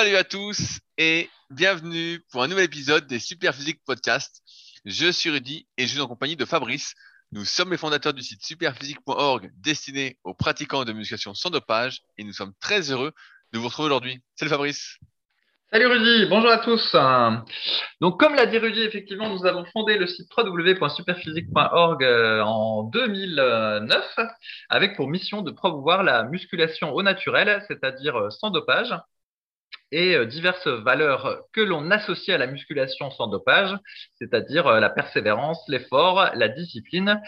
Salut à tous et bienvenue pour un nouvel épisode des Super Physique Podcast. Je suis Rudy et je suis en compagnie de Fabrice. Nous sommes les fondateurs du site superphysique.org destiné aux pratiquants de musculation sans dopage et nous sommes très heureux de vous retrouver aujourd'hui. Salut Fabrice. Salut Rudy, bonjour à tous. Donc comme l'a dit Rudy, effectivement, nous avons fondé le site www.superphysique.org euh, en 2009 avec pour mission de promouvoir la musculation au naturel, c'est-à-dire euh, sans dopage et euh, diverses valeurs que l'on associe à la musculation sans dopage, c'est-à-dire euh, la persévérance, l'effort, la discipline,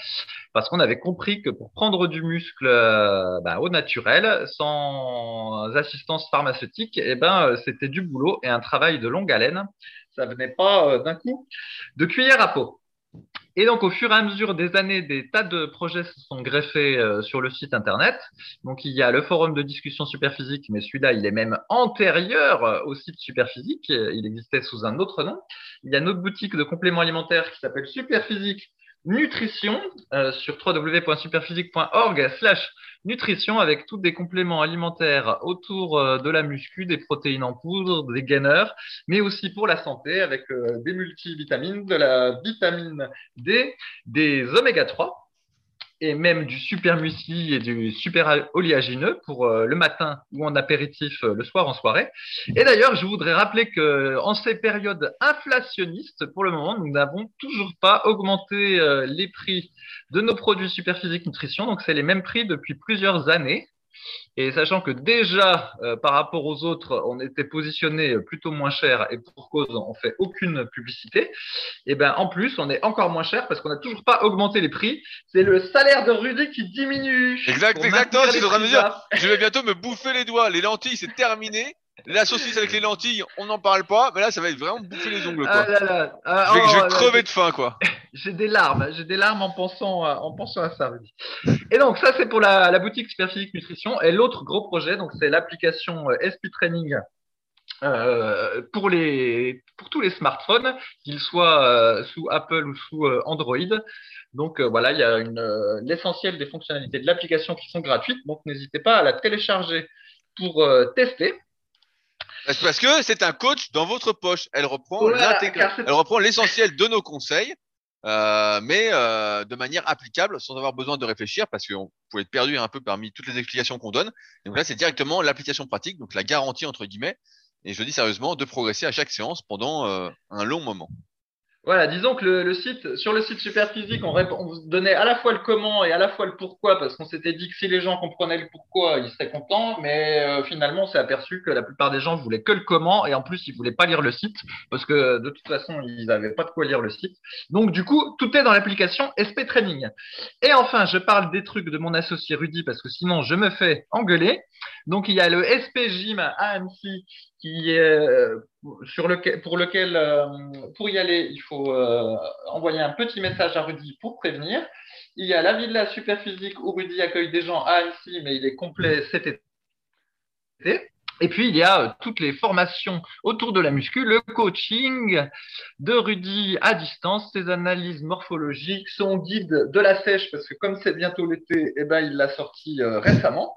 parce qu'on avait compris que pour prendre du muscle euh, bah, au naturel, sans assistance pharmaceutique, eh ben, c'était du boulot et un travail de longue haleine. Ça venait pas d'un coup de cuillère à peau. Et donc, au fur et à mesure des années, des tas de projets se sont greffés euh, sur le site internet. Donc, il y a le forum de discussion Superphysique, mais celui-là, il est même antérieur euh, au site Superphysique. Il existait sous un autre nom. Il y a une autre boutique de compléments alimentaires qui s'appelle Superphysique Nutrition euh, sur www.superphysique.org slash nutrition avec tous des compléments alimentaires autour euh, de la muscu, des protéines en poudre, des gainers, mais aussi pour la santé avec euh, des multivitamines, de la vitamine D, des oméga 3 et même du super muesli et du super oléagineux pour euh, le matin ou en apéritif le soir en soirée. Et d'ailleurs, je voudrais rappeler que en ces périodes inflationnistes, pour le moment, nous n'avons toujours pas augmenté les prix de nos produits Superphysique Nutrition. Donc, c'est les mêmes prix depuis plusieurs années. Et sachant que déjà, euh, par rapport aux autres, on était positionné plutôt moins cher et pour cause, on fait aucune publicité. Et ben, en plus, on est encore moins cher parce qu'on n'a toujours pas augmenté les prix. C'est le salaire de Rudy qui diminue. Exact, exactement. Je vais bientôt me bouffer les doigts. Les lentilles, c'est terminé. La saucisse avec les lentilles, on n'en parle pas, mais là, ça va être vraiment bouffer les ongles, quoi. Ah ah, je vais, je vais oh crever de faim, quoi. j'ai des larmes, j'ai des larmes en pensant, en pensant à ça. Et donc, ça, c'est pour la, la boutique Superphysique Nutrition. Et l'autre gros projet, donc, c'est l'application euh, SP Training euh, pour, les, pour tous les smartphones, qu'ils soient euh, sous Apple ou sous euh, Android. Donc euh, voilà, il y a l'essentiel des fonctionnalités de l'application qui sont gratuites. Donc n'hésitez pas à la télécharger pour tester. Parce que c'est un coach dans votre poche. Elle reprend Elle reprend l'essentiel de nos conseils, euh, mais euh, de manière applicable, sans avoir besoin de réfléchir, parce qu'on pouvait être perdu un peu parmi toutes les explications qu'on donne. Donc là, c'est directement l'application pratique, donc la garantie entre guillemets. Et je dis sérieusement de progresser à chaque séance pendant euh, un long moment. Voilà, disons que le, site, sur le site Superphysique, on, on donnait à la fois le comment et à la fois le pourquoi, parce qu'on s'était dit que si les gens comprenaient le pourquoi, ils seraient contents, mais euh, finalement, on s'est aperçu que la plupart des gens voulaient que le comment, et en plus, ils voulaient pas lire le site, parce que de toute façon, ils n'avaient pas de quoi lire le site. Donc, du coup, tout est dans l'application SP Training. Et enfin, je parle des trucs de mon associé Rudy, parce que sinon, je me fais engueuler. Donc, il y a le SP Gym à Annecy qui est euh, pour lequel, euh, pour y aller, il faut euh, envoyer un petit message à Rudy pour prévenir. Il y a la Villa Superphysique où Rudy accueille des gens à Annecy, mais il est complet cet été. Et puis, il y a toutes les formations autour de la muscu, le coaching de Rudy à distance, ses analyses morphologiques, son guide de la sèche, parce que comme c'est bientôt l'été, eh ben, il l'a sorti récemment.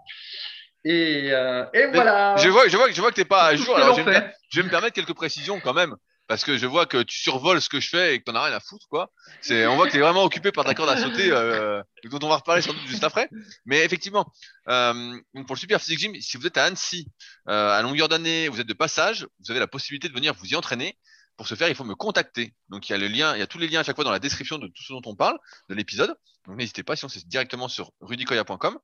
Et, euh, et voilà. Je vois, je vois, je vois que t'es pas à jour. Alors, je vais, me, je vais, me, permettre quelques précisions quand même, parce que je vois que tu survoles ce que je fais et que t'en as rien à foutre, quoi. On voit que t'es vraiment occupé par ta corde à sauter, euh, dont on va reparler sans doute juste après. Mais effectivement, euh, pour le Super Physique Gym, si vous êtes à Annecy, à longueur d'année, vous êtes de passage, vous avez la possibilité de venir vous y entraîner. Pour ce faire, il faut me contacter. Donc il y a le lien, il y a tous les liens à chaque fois dans la description de tout ce dont on parle, de l'épisode. Donc n'hésitez pas, sinon c'est directement sur rudicoya.com.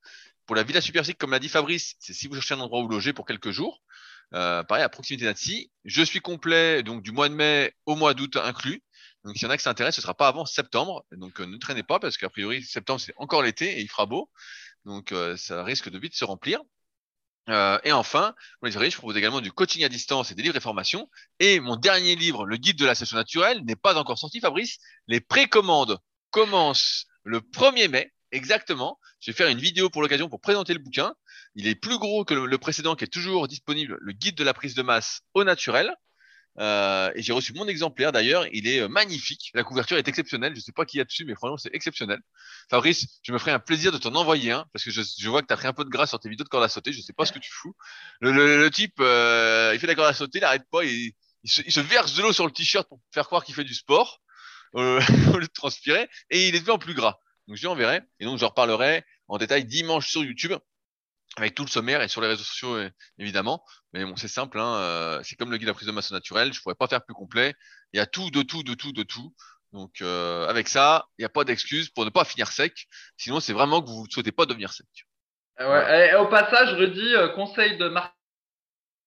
Pour la Villa Super comme l'a dit Fabrice, c'est si vous cherchez un endroit où loger pour quelques jours. Euh, pareil, à proximité d'Annecy. Je suis complet, donc du mois de mai au mois d'août inclus. Donc s'il y en a qui s'intéressent, ce sera pas avant septembre. Donc euh, ne traînez pas parce qu'a priori septembre c'est encore l'été et il fera beau. Donc euh, ça risque de vite se remplir. Euh, et enfin, je propose également du coaching à distance et des livres et formations. Et mon dernier livre, le guide de la session naturelle, n'est pas encore sorti, Fabrice. Les précommandes commencent le 1er mai, exactement. Je vais faire une vidéo pour l'occasion pour présenter le bouquin. Il est plus gros que le, précédent qui est toujours disponible, le guide de la prise de masse au naturel. Euh, et j'ai reçu mon exemplaire d'ailleurs. Il est euh, magnifique. La couverture est exceptionnelle. Je sais pas qui y a dessus, mais franchement, c'est exceptionnel. Fabrice, je me ferai un plaisir de t'en envoyer un parce que je, vois que tu as pris un peu de grâce sur tes vidéos de corde à sauter. Je sais pas ce que tu fous. Le, type, euh, il fait la corde à sauter, il arrête pas. Il, se, il se verse de l'eau sur le t-shirt pour faire croire qu'il fait du sport euh, au transpirer et il est devenu en plus gras. Donc je lui enverrai et donc j'en reparlerai en détail dimanche sur YouTube avec tout le sommaire et sur les réseaux sociaux évidemment. Mais bon, c'est simple, hein, euh, c'est comme le guide de la prise de masse naturelle, je pourrais pas faire plus complet. Il y a tout, de tout, de tout, de tout. Donc euh, avec ça, il n'y a pas d'excuse pour ne pas finir sec. Sinon, c'est vraiment que vous ne souhaitez pas devenir sec. Ouais, et au passage, je redis, euh, conseil de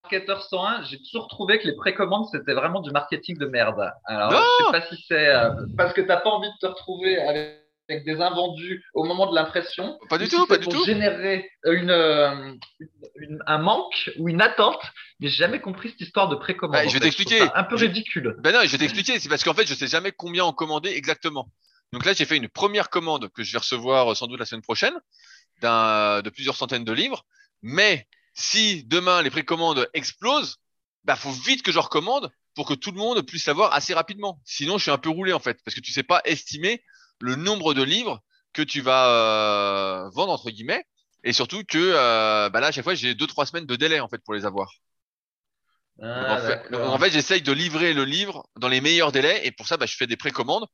marketeur 101, j'ai toujours trouvé que les précommandes, c'était vraiment du marketing de merde. Alors, Non je sais pas si c'est euh, parce que t'as pas envie de te retrouver avec, avec des invendus au moment de l'impression. Pas du si tout, pas du pour tout. générer une, euh, une- une- un manque ou une attente, mais j'ai jamais compris cette histoire de précommande. Je vais t'expliquer. Un peu ridicule. Ben non, je vais t'expliquer. C'est parce qu'en fait, je sais jamais combien en commander exactement. Donc là, j'ai fait une première commande que je vais recevoir euh, sans doute la semaine prochaine, d'un, de plusieurs centaines de livres. Mais si demain les précommandes explosent, bah faut vite que je recommande pour que tout le monde puisse l'avoir assez rapidement. Sinon, je suis un peu roulé en fait, parce que tu sais pas estimer le nombre de livres que tu vas euh, vendre entre guillemets, et surtout que euh, bah là, à chaque fois, j'ai deux trois semaines de délai en fait pour les avoir. Donc, Ah, en fait, d'accord. donc, en fait, j'essaye de livrer le livre dans les meilleurs délais et pour ça, bah, je fais des précommandes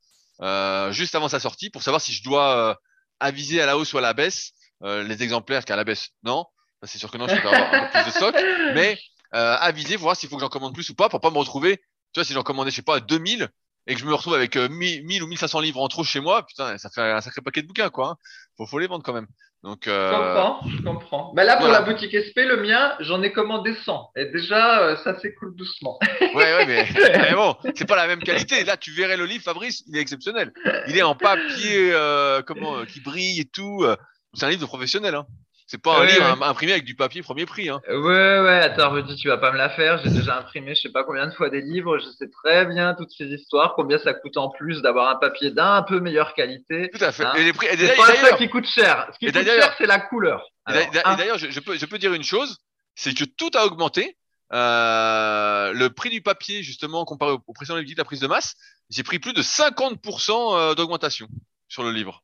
euh, juste avant sa sortie pour savoir si je dois euh, aviser à la hausse ou à la baisse euh, les exemplaires qu'à la baisse. Non, c'est sûr que non, je peux avoir un peu plus de stock, mais euh, aviser voir s'il faut que j'en commande plus ou pas pour pas me retrouver. Tu vois, si j'en commandais, je sais pas, 2000 et que je me retrouve avec euh, 1000, 1000 ou 1500 livres en trop chez moi, putain, ça fait un sacré paquet de bouquins, quoi. Hein. Faut, faut les vendre quand même. Donc, Je euh, comprends, je comprends. Mais là, pour voilà. la boutique SP, le mien, j'en ai commandé 100. Et déjà, euh, ça s'écoule doucement. Ouais, ouais, mais, mais bon, c'est pas la même qualité. Là, tu verrais le livre, Fabrice, il est exceptionnel. Il est en papier, euh, comment, euh, qui brille et tout. C'est un livre de professionnel. Hein. C'est pas un Ouais, livre ouais. imprimé avec du papier premier prix. Hein. Ouais, ouais, attends, Rudy, tu vas pas me la faire. J'ai déjà imprimé je sais pas combien de fois des livres. Je sais très bien toutes ces histoires, combien ça coûte en plus d'avoir un papier d'un peu meilleure qualité. Tout à fait. Hein. Et les prix. Et C'est d'ailleurs, pas ça qui coûte cher. Ce qui Et coûte cher, c'est la couleur. et Alors, d'ailleurs, je, je peux, je peux dire une chose, c'est que tout a augmenté. Euh, le prix du papier, justement, comparé au, au précédent livre de la prise de masse, j'ai pris plus de 50% euh, d'augmentation sur le livre.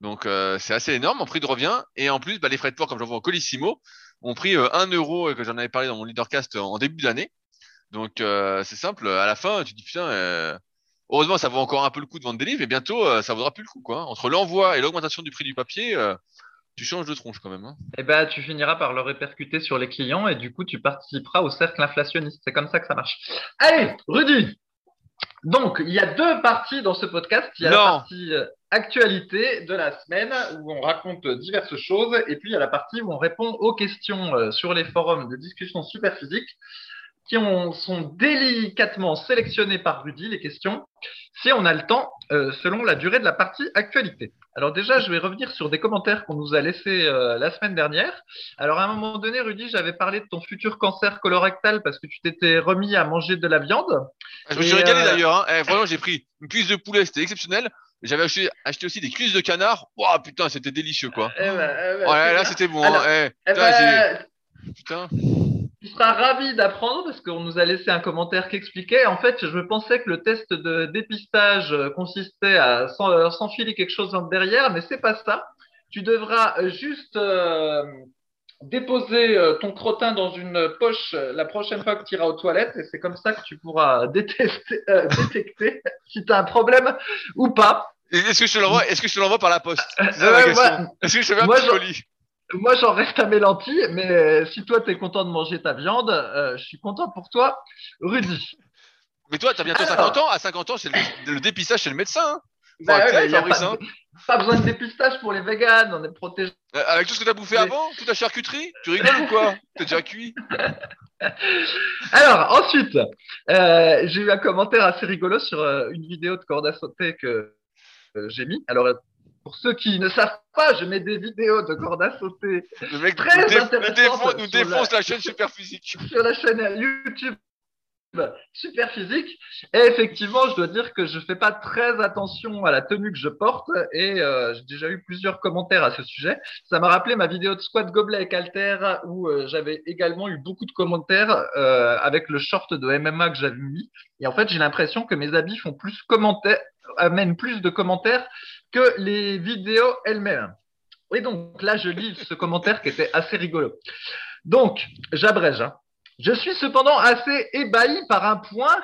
Donc euh, c'est assez énorme en prix de revient. Et en plus, bah, les frais de port, comme j'en vois au Colissimo, ont pris euh, 1 euro, et que j'en avais parlé dans mon leadercast en début d'année. Donc euh, c'est simple, à la fin, tu te dis putain, euh, heureusement ça vaut encore un peu le coup de vendre des livres, et bientôt euh, ça vaudra plus le coup. quoi. Entre l'envoi et l'augmentation du prix du papier, euh, tu changes de tronche quand même. Hein. Eh ben, tu finiras par le répercuter sur les clients et du coup, tu participeras au cercle inflationniste. C'est comme ça que ça marche. Allez, Rudy. Donc, il y a deux parties dans ce podcast. Il y a la partie euh, actualité de la semaine où on raconte diverses choses et puis il y a la partie où on répond aux questions euh, sur les forums de discussion super physique qui ont- sont délicatement sélectionnées par Rudy, les questions, si on a le temps, euh, selon la durée de la partie actualité. Alors déjà, je vais revenir sur des commentaires qu'on nous a laissés euh, la semaine dernière. Alors à un moment donné, Rudy, j'avais parlé de ton futur cancer colorectal parce que tu t'étais remis à manger de la viande. Ah, Je me suis régalé euh, d'ailleurs. Hein. Eh, vraiment, j'ai pris une cuisse de poulet, c'était exceptionnel. J'avais acheté, acheté aussi des cuisses de canard. Waouh, putain, c'était délicieux quoi. Eh ben, eh ben, Oh là c'était bon. Alors, hein. Eh, Eh putain, ben, putain. Tu seras ravi d'apprendre parce qu'on nous a laissé un commentaire qui expliquait. En fait, je pensais que le test de dépistage consistait à euh, s'enfiler quelque chose derrière, mais c'est pas ça. Tu devras juste euh, déposer euh, ton crottin dans une poche euh, la prochaine fois que tu iras aux toilettes et c'est comme ça que tu pourras détester, euh, détecter si tu as un problème ou pas. Est-ce que je te l'envoie Est-ce que je l'envoie par la poste? Euh, ouais, Est-ce que je te fais un moi, petit j'en- colis? Moi, j'en reste à mes lentilles, mais euh, si toi, tu es content de manger ta viande, je suis content pour toi, Rudy. Mais toi, t'as bientôt Alors. 50 ans. À 50 ans, c'est le, le dépistage chez le médecin. Hein. Bah ouais, pas, hein. pas besoin de dépistage pour les véganes, on est protégés. Euh, Avec tout ce que t'as bouffé avant, toute la charcuterie, tu rigoles ou quoi T'es déjà cuit Alors, ensuite, euh, j'ai eu un commentaire assez rigolo sur euh, une vidéo de corde à sauter que j'ai mis. Alors, pour ceux qui ne savent pas, je mets des vidéos de corde à sauter Le mec Très nous, nous défonce, la- défonce la chaîne super physique. sur la chaîne YouTube super physique. Et effectivement, je dois dire que je fais pas très attention à la tenue que je porte et euh, j'ai déjà eu plusieurs commentaires à ce sujet. Ça m'a rappelé ma vidéo de squat gobelet avec Alter où euh, j'avais également eu beaucoup de commentaires euh, avec le short de MMA que j'avais mis. Et en fait, j'ai l'impression que mes habits font plus commentaires, amènent plus de commentaires que les vidéos elles-mêmes. Et donc là, je lis ce commentaire qui était assez rigolo. Donc, j'abrège. Hein. Je suis cependant assez ébahi par un point,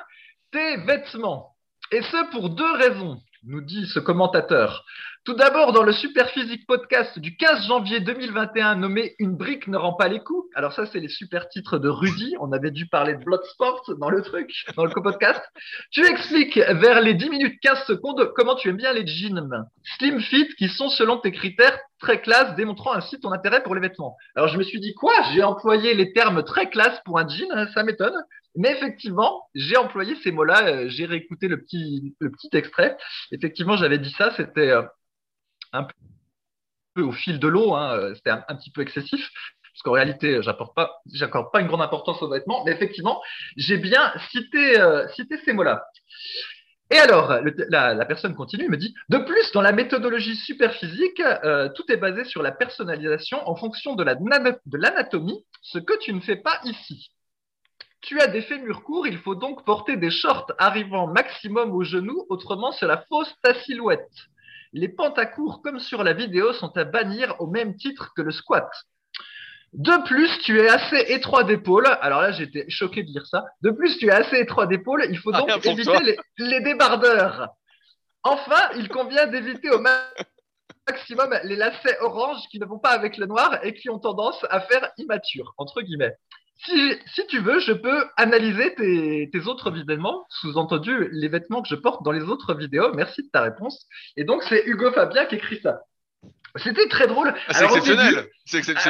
tes vêtements. Et ce pour deux raisons, nous dit ce commentateur. Tout d'abord, dans le Superphysique podcast du 15 janvier 2021 nommé Une brique ne rend pas les coups. Alors ça, c'est les super titres de Rudy. On avait dû parler de Bloodsport dans le truc, dans le podcast. Tu expliques vers les 10 minutes 15 secondes comment tu aimes bien les jeans slim fit qui sont selon tes critères très classe, démontrant ainsi ton intérêt pour les vêtements. Alors je me suis dit quoi? J'ai employé les termes très classe pour un jean, ça m'étonne. Mais effectivement, j'ai employé ces mots-là. Euh, j'ai réécouté le petit, le petit extrait. Effectivement, j'avais dit ça. C'était euh, un peu au fil de l'eau, hein, euh, c'était un, petit peu excessif, parce qu'en réalité, j'apporte pas, j'accorde pas une grande importance aux vêtements, mais effectivement, j'ai bien cité, euh, ces mots-là. Et alors, la, personne continue, me dit, de plus, dans la méthodologie superphysique, euh, tout est basé sur la personnalisation en fonction de l'anatomie, ce que tu ne fais pas ici. Tu as des fémurs courts, il faut donc porter des shorts arrivant maximum au genou, autrement cela fausse ta silhouette. Les pentacours, comme sur la vidéo, sont à bannir au même titre que le squat. De plus, tu es assez étroit d'épaule. Alors là, j'étais choqué de dire ça. De plus, tu es assez étroit d'épaule. Il faut donc éviter les, débardeurs. Enfin, il convient d'éviter au maximum les lacets orange qui ne vont pas avec le noir et qui ont tendance à faire immature, entre guillemets si, tu veux, je peux analyser tes, autres vêtements, sous-entendu les vêtements que je porte dans les autres vidéos. Merci de ta réponse. Et donc, c'est Hugo Fabien qui écrit ça. C'était très drôle. Ah, c'est exceptionnel.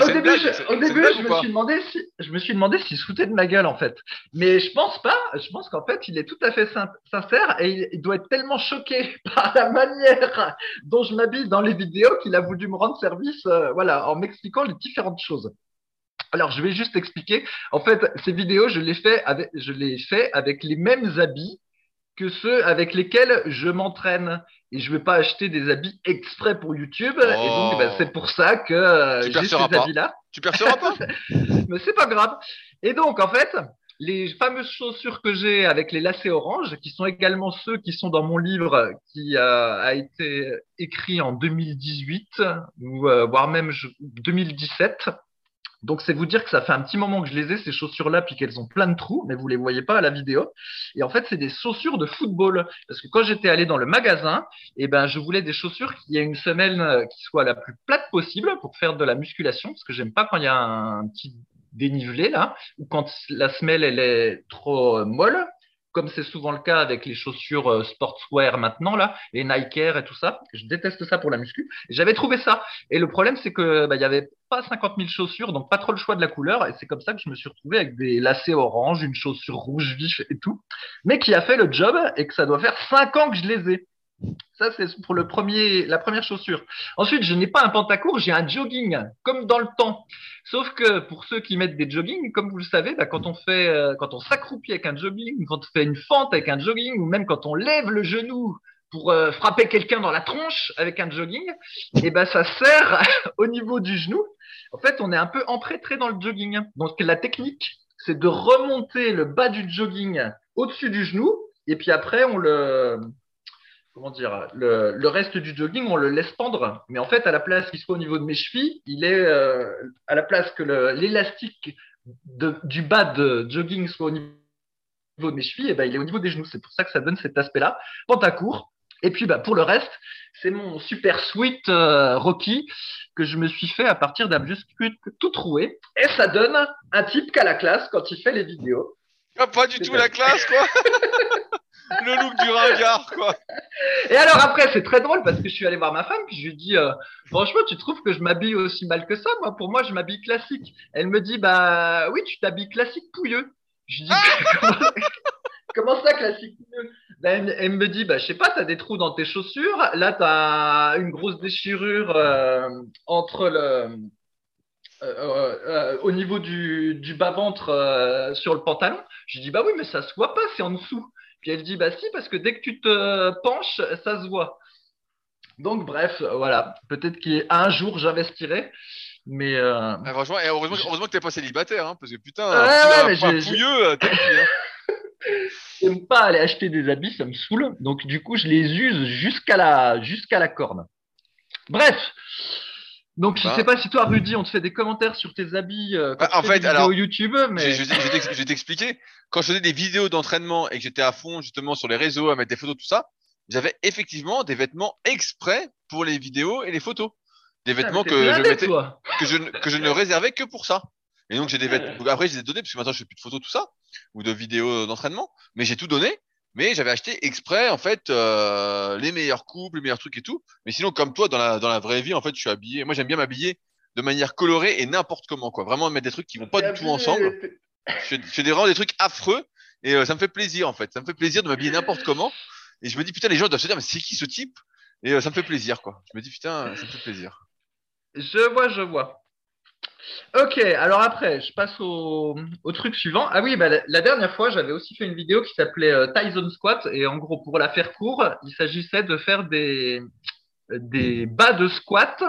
Au début, je, au début je, me suis demandé si, je me suis demandé s'il se foutait de ma gueule en fait. Mais je pense pas. Je pense qu'en fait, il est tout à fait sincère et il, doit être tellement choqué par la manière dont je m'habille dans les vidéos qu'il a voulu me rendre service, euh, voilà, en m'expliquant les différentes choses. Alors, je vais juste expliquer. En fait, ces vidéos, je les fais avec, je les fais avec les mêmes habits que ceux avec lesquels je m'entraîne. Et je ne vais pas acheter des habits exprès pour YouTube. Et donc, eh ben, c'est pour ça que euh, j'ai ces habits-là. Tu perceras pas Mais c'est pas grave. Et donc, en fait, les fameuses chaussures que j'ai avec les lacets orange, qui sont également ceux qui sont dans mon livre qui a été écrit en 2018, ou euh, voire même 2017. Donc, c'est vous dire que ça fait un petit moment que je les ai, ces chaussures-là, puis qu'elles ont plein de trous, mais vous les voyez pas à la vidéo. Et en fait, c'est des chaussures de football. Parce que quand j'étais allé dans le magasin, eh ben, je voulais des chaussures qui aient une semelle euh, qui soit la plus plate possible pour faire de la musculation, parce que j'aime pas quand il y a un petit dénivelé là, ou quand la semelle elle est trop molle comme c'est souvent le cas avec les chaussures euh, sportswear maintenant, là, les Nike Air et tout ça. Je déteste ça pour la muscu. J'avais trouvé ça. Et le problème, c'est que bah, il y avait pas 50 000 chaussures, donc pas trop le choix de la couleur. Et c'est comme ça que je me suis retrouvé avec des lacets orange, une chaussure rouge vif et tout. Mais qui a fait le job et que ça doit faire 5 ans que je les ai. Ça, c'est pour le premier, la première chaussure. Ensuite, je n'ai pas un pantacourt, j'ai un jogging, comme dans le temps. Sauf que pour ceux qui mettent des jogging, comme vous le savez, bah, quand on fait, euh, quand on s'accroupit avec un jogging, quand on fait une fente avec un jogging, ou même quand on lève le genou pour euh, frapper quelqu'un dans la tronche avec un jogging, et eh ben ça sert au niveau du genou. En fait, on est un peu empêtré dans le jogging. Donc la technique, c'est de remonter le bas du jogging au-dessus du genou, et puis après on le comment dire, le, reste du jogging, on le laisse pendre. Mais en fait, à la place qu'il soit au niveau de mes chevilles, il est euh, à la place que l'élastique du bas de jogging soit au niveau de mes chevilles, et eh ben, il est au niveau des genoux. C'est pour ça que ça donne cet aspect-là. Pantacourt. Et puis, bah, pour le reste, c'est mon super sweet euh, Rocky que je me suis fait à partir d'un biscuit tout troué. Et ça donne un type qu'à la classe quand il fait les vidéos. Ah, pas du tout la classe, quoi le look du ringard, quoi. Et alors après, c'est très drôle parce que je suis allé voir ma femme, puis je lui dit, euh, franchement, tu trouves que je m'habille aussi mal que ça? Moi, pour moi, je m'habille classique. Elle me dit, bah oui, tu t'habilles classique pouilleux. Je dis, comment ça, classique pouilleux? Ben, elle, me dit, bah, je sais pas, tu as des trous dans tes chaussures. Là, tu as une grosse déchirure euh, entre le au niveau du, du bas-ventre sur le pantalon. Je dis, bah oui, mais ça se voit pas, c'est en dessous. Puis elle dit, bah si, parce que dès que tu te penches, ça se voit. Donc, bref, voilà. Peut-être qu'un jour, j'investirai. Mais. Euh... Ah, franchement, et heureusement, heureusement que t'es pas célibataire, hein, parce que putain, ouais, ouais, un, pouilleux, euh, hein. J'aime pas aller acheter des habits, ça me saoule. Donc, du coup, je les use jusqu'à la, jusqu'à la corne. Bref. Donc, je bah. sais pas si toi, Rudy, on te fait des commentaires sur tes habits euh, bah, en fait, alors, YouTube, mais. Je, je vais t'expliquer. Quand je faisais des vidéos d'entraînement et que j'étais à fond, justement, sur les réseaux, à mettre des photos, tout ça, j'avais effectivement des vêtements exprès pour les vidéos et les photos. Des vêtements que je mettais, que je, que je ne réservais que pour ça. Et donc j'ai des vêtements. Après, je les ai donnés parce que maintenant je fais plus de photos tout ça ou de vidéos d'entraînement. Mais j'ai tout donné. Mais j'avais acheté exprès en fait euh, les meilleurs couples, les meilleurs trucs et tout. Mais sinon, comme toi, dans la dans la vraie vie, en fait, je suis habillé. Moi, j'aime bien m'habiller de manière colorée et n'importe comment quoi. Vraiment mettre des trucs qui vont pas du tout ensemble. Je fais, des, vraiment des trucs affreux et euh, ça me fait plaisir en fait. Ça me fait plaisir de m'habiller n'importe comment. Et je me dis putain, les gens doivent se dire mais c'est qui ce type? Et euh, ça me fait plaisir quoi. Je me dis putain, ça me fait plaisir. Je vois, je vois. Ok, alors après, je passe au, truc suivant. Ah oui, bah, la, dernière fois, j'avais aussi fait une vidéo qui s'appelait euh, Tyson Squat. Et en gros, pour la faire court, il s'agissait de faire des, des bas de squat,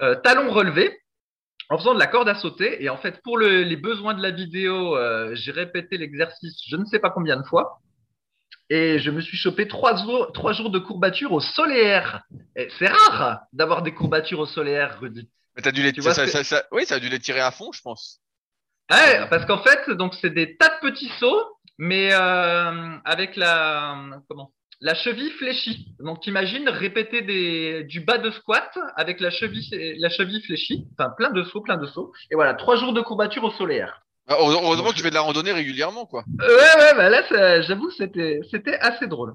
euh, talons relevés, en faisant de la corde à sauter. Et en fait, pour les besoins de la vidéo, euh, j'ai répété l'exercice je ne sais pas combien de fois. Et je me suis chopé trois jours, trois jours de courbatures au solaire. C'est rare d'avoir des courbatures au solaire, Rudy. Mais dû les, ça, ça, oui, ça a dû les tirer à fond, je pense. Ouais, parce qu'en fait, donc c'est des tas de petits sauts, mais euh, avec la comment la cheville fléchie. Donc t'imagines répéter des, du bas de squat avec la cheville la cheville fléchie, enfin plein de sauts, plein de sauts. Et voilà, trois jours de courbature au solaire. Ah, heureusement que tu fais de la randonnée régulièrement, quoi. Ouais, ouais, bah là, j'avoue, c'était, c'était assez drôle.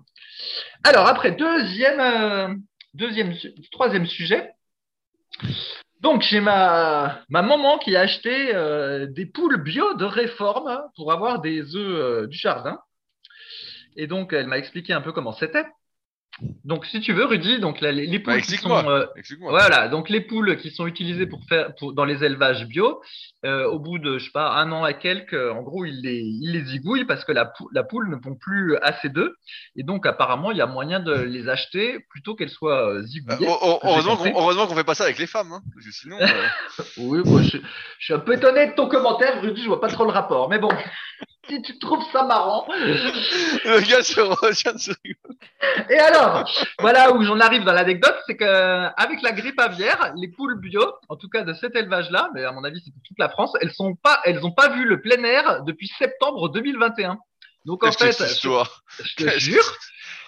Alors après, deuxième, euh, deuxième, troisième sujet. Donc j'ai ma, ma maman qui a acheté euh, des poules bio de réforme pour avoir des œufs euh, du jardin. Et donc elle m'a expliqué un peu comment c'était. Donc, si tu veux, Rudy, donc les, poules bah, qui sont, euh, voilà, donc les poules qui sont utilisées pour faire pour, dans les élevages bio, euh, au bout de je sais pas un an et quelques, en gros, ils les ils les zigouillent parce que la, la poule ne pond plus assez d'œufs et donc apparemment il y a moyen de les acheter plutôt qu'elles soient euh, zigouillées. Oh, oh, heureusement qu'on qu'on fait pas ça avec les femmes, hein, parce que sinon. oui, moi, je, je, suis un peu étonné de ton commentaire, Rudy, je vois pas trop le rapport, mais bon si tu trouves ça marrant. Le gars se Et alors, voilà où j'en arrive dans l'anecdote, c'est qu'avec la grippe aviaire, les poules bio, en tout cas de cet élevage-là, mais à mon avis c'est pour toute la France, elles sont pas, elles n'ont pas vu le plein air depuis septembre 2021. Donc en fait, je te jure,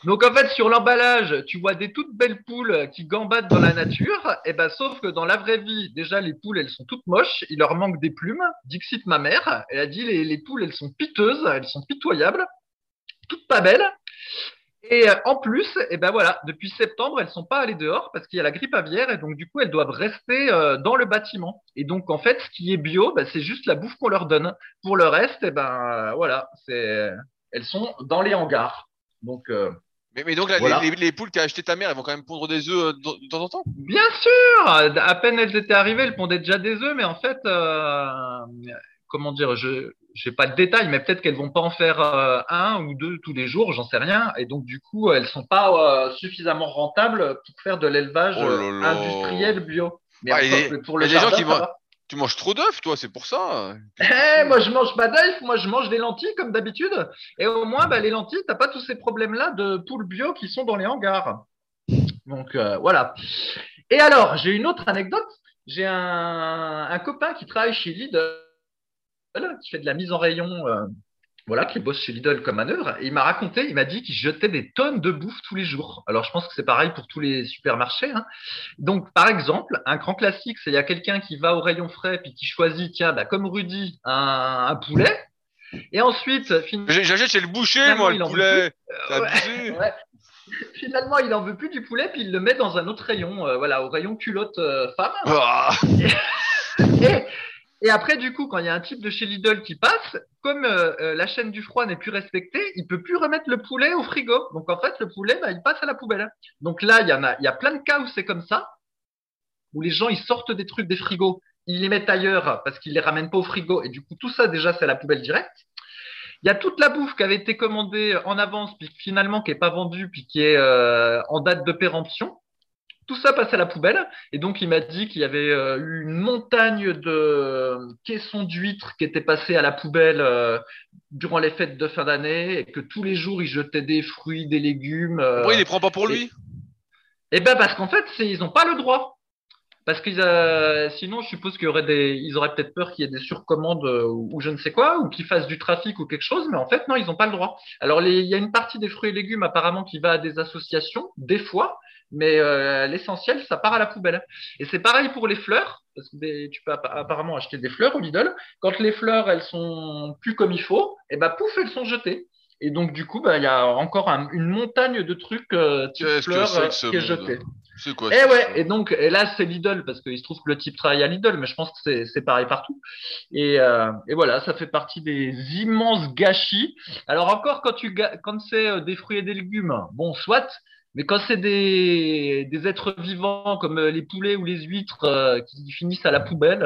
donc en fait, sur l'emballage, tu vois des toutes belles poules qui gambadent dans la nature. Et eh ben, sauf que dans la vraie vie, déjà les poules, elles sont toutes moches. Il leur manque des plumes. Dixit, ma mère, elle a dit les, les poules, elles sont piteuses, elles sont pitoyables, toutes pas belles. Et euh, en plus, et eh ben voilà, depuis septembre, elles sont pas allées dehors parce qu'il y a la grippe aviaire et donc du coup, elles doivent rester euh, dans le bâtiment. Et donc en fait, ce qui est bio, ben, c'est juste la bouffe qu'on leur donne. Pour le reste, et eh ben voilà, c'est elles sont dans les hangars. Donc euh, mais, donc, les, les, poules qu'a acheté ta mère, elles vont quand même pondre des œufs euh, de, temps en temps? Bien sûr! À peine elles étaient arrivées, elles pondaient déjà des œufs, mais en fait, euh, comment dire, je n'ai pas de détails, mais peut-être qu'elles vont pas en faire euh, un ou deux tous les jours, j'en sais rien. Et donc, du coup, elles sont pas suffisamment rentables pour faire de l'élevage oh industriel bio. Mais ah, pour le gens qui vont, tu manges trop d'œufs, toi, c'est pour ça. Eh, moi, je mange pas d'œufs, moi, je mange des lentilles comme d'habitude. Et au moins, bah, les lentilles, t'as pas tous ces problèmes-là de poules bio qui sont dans les hangars. Donc, euh, voilà. Et alors, j'ai une autre anecdote. J'ai un, copain qui travaille chez Lidl, qui fait de la mise en rayon euh, voilà, qui bosse chez Lidl comme manœuvre. Et il m'a raconté, il m'a dit qu'il jetait des tonnes de bouffe tous les jours. Alors, je pense que c'est pareil pour tous les supermarchés. Hein. Donc, par exemple, un grand classique, c'est il y a quelqu'un qui va au rayon frais puis qui choisit, tiens, bah, comme Rudy, un, poulet. Et ensuite, j'achète chez le boucher, moi, le poulet. Euh, finalement, il en veut plus du poulet, puis il le met dans un autre rayon, euh, voilà, au rayon culotte euh, femme. Ah. et, et après, du coup, quand il y a un type de chez Lidl qui passe, comme euh, euh, la chaîne du froid n'est plus respectée, il peut plus remettre le poulet au frigo. Donc en fait, le poulet, bah, il passe à la poubelle. Donc là, il y en a, il y a plein de cas où c'est comme ça, où les gens ils sortent des trucs des frigos, ils les mettent ailleurs parce qu'ils les ramènent pas au frigo. Et du coup, tout ça, déjà, c'est la poubelle directe. Il y a toute la bouffe qui avait été commandée en avance, puis finalement qui est pas vendue, puis qui est euh, en date de péremption. Tout ça passe à la poubelle. Et donc, il m'a dit qu'il y avait euh, eu une montagne de caissons d'huîtres qui étaient passés à la poubelle euh, durant les fêtes de fin d'année et que tous les jours, il jetait des fruits, des légumes. Pourquoi il les prend pas pour lui? Eh ben, parce qu'en fait, ils n'ont pas le droit. Parce que euh, sinon, je suppose qu'ils auraient, des, ils auraient peut-être peur qu'il y ait des surcommandes euh, ou, je ne sais quoi, ou qu'ils fassent du trafic ou quelque chose, mais en fait, non, ils n'ont pas le droit. Alors, il y a une partie des fruits et légumes apparemment qui va à des associations, des fois, mais euh, l'essentiel, ça part à la poubelle. Et c'est pareil pour les fleurs, parce que tu peux apparemment acheter des fleurs au Lidl. Quand les fleurs, elles sont plus comme il faut, et eh ben pouf, elles sont jetées. Et donc, du coup, bah, il y a encore une montagne de trucs type fleurs qui est jetée. C'est quoi Et eh ouais, et donc et là c'est Lidl parce qu'il se trouve que le type travaille à Lidl, mais je pense que c'est pareil partout. Et, euh, et, voilà, ça fait partie des immenses gâchis. Alors encore quand tu quand c'est euh, des fruits et des légumes, bon soit, mais quand c'est des, des êtres vivants comme euh, les poulets ou les huîtres qui finissent à la poubelle,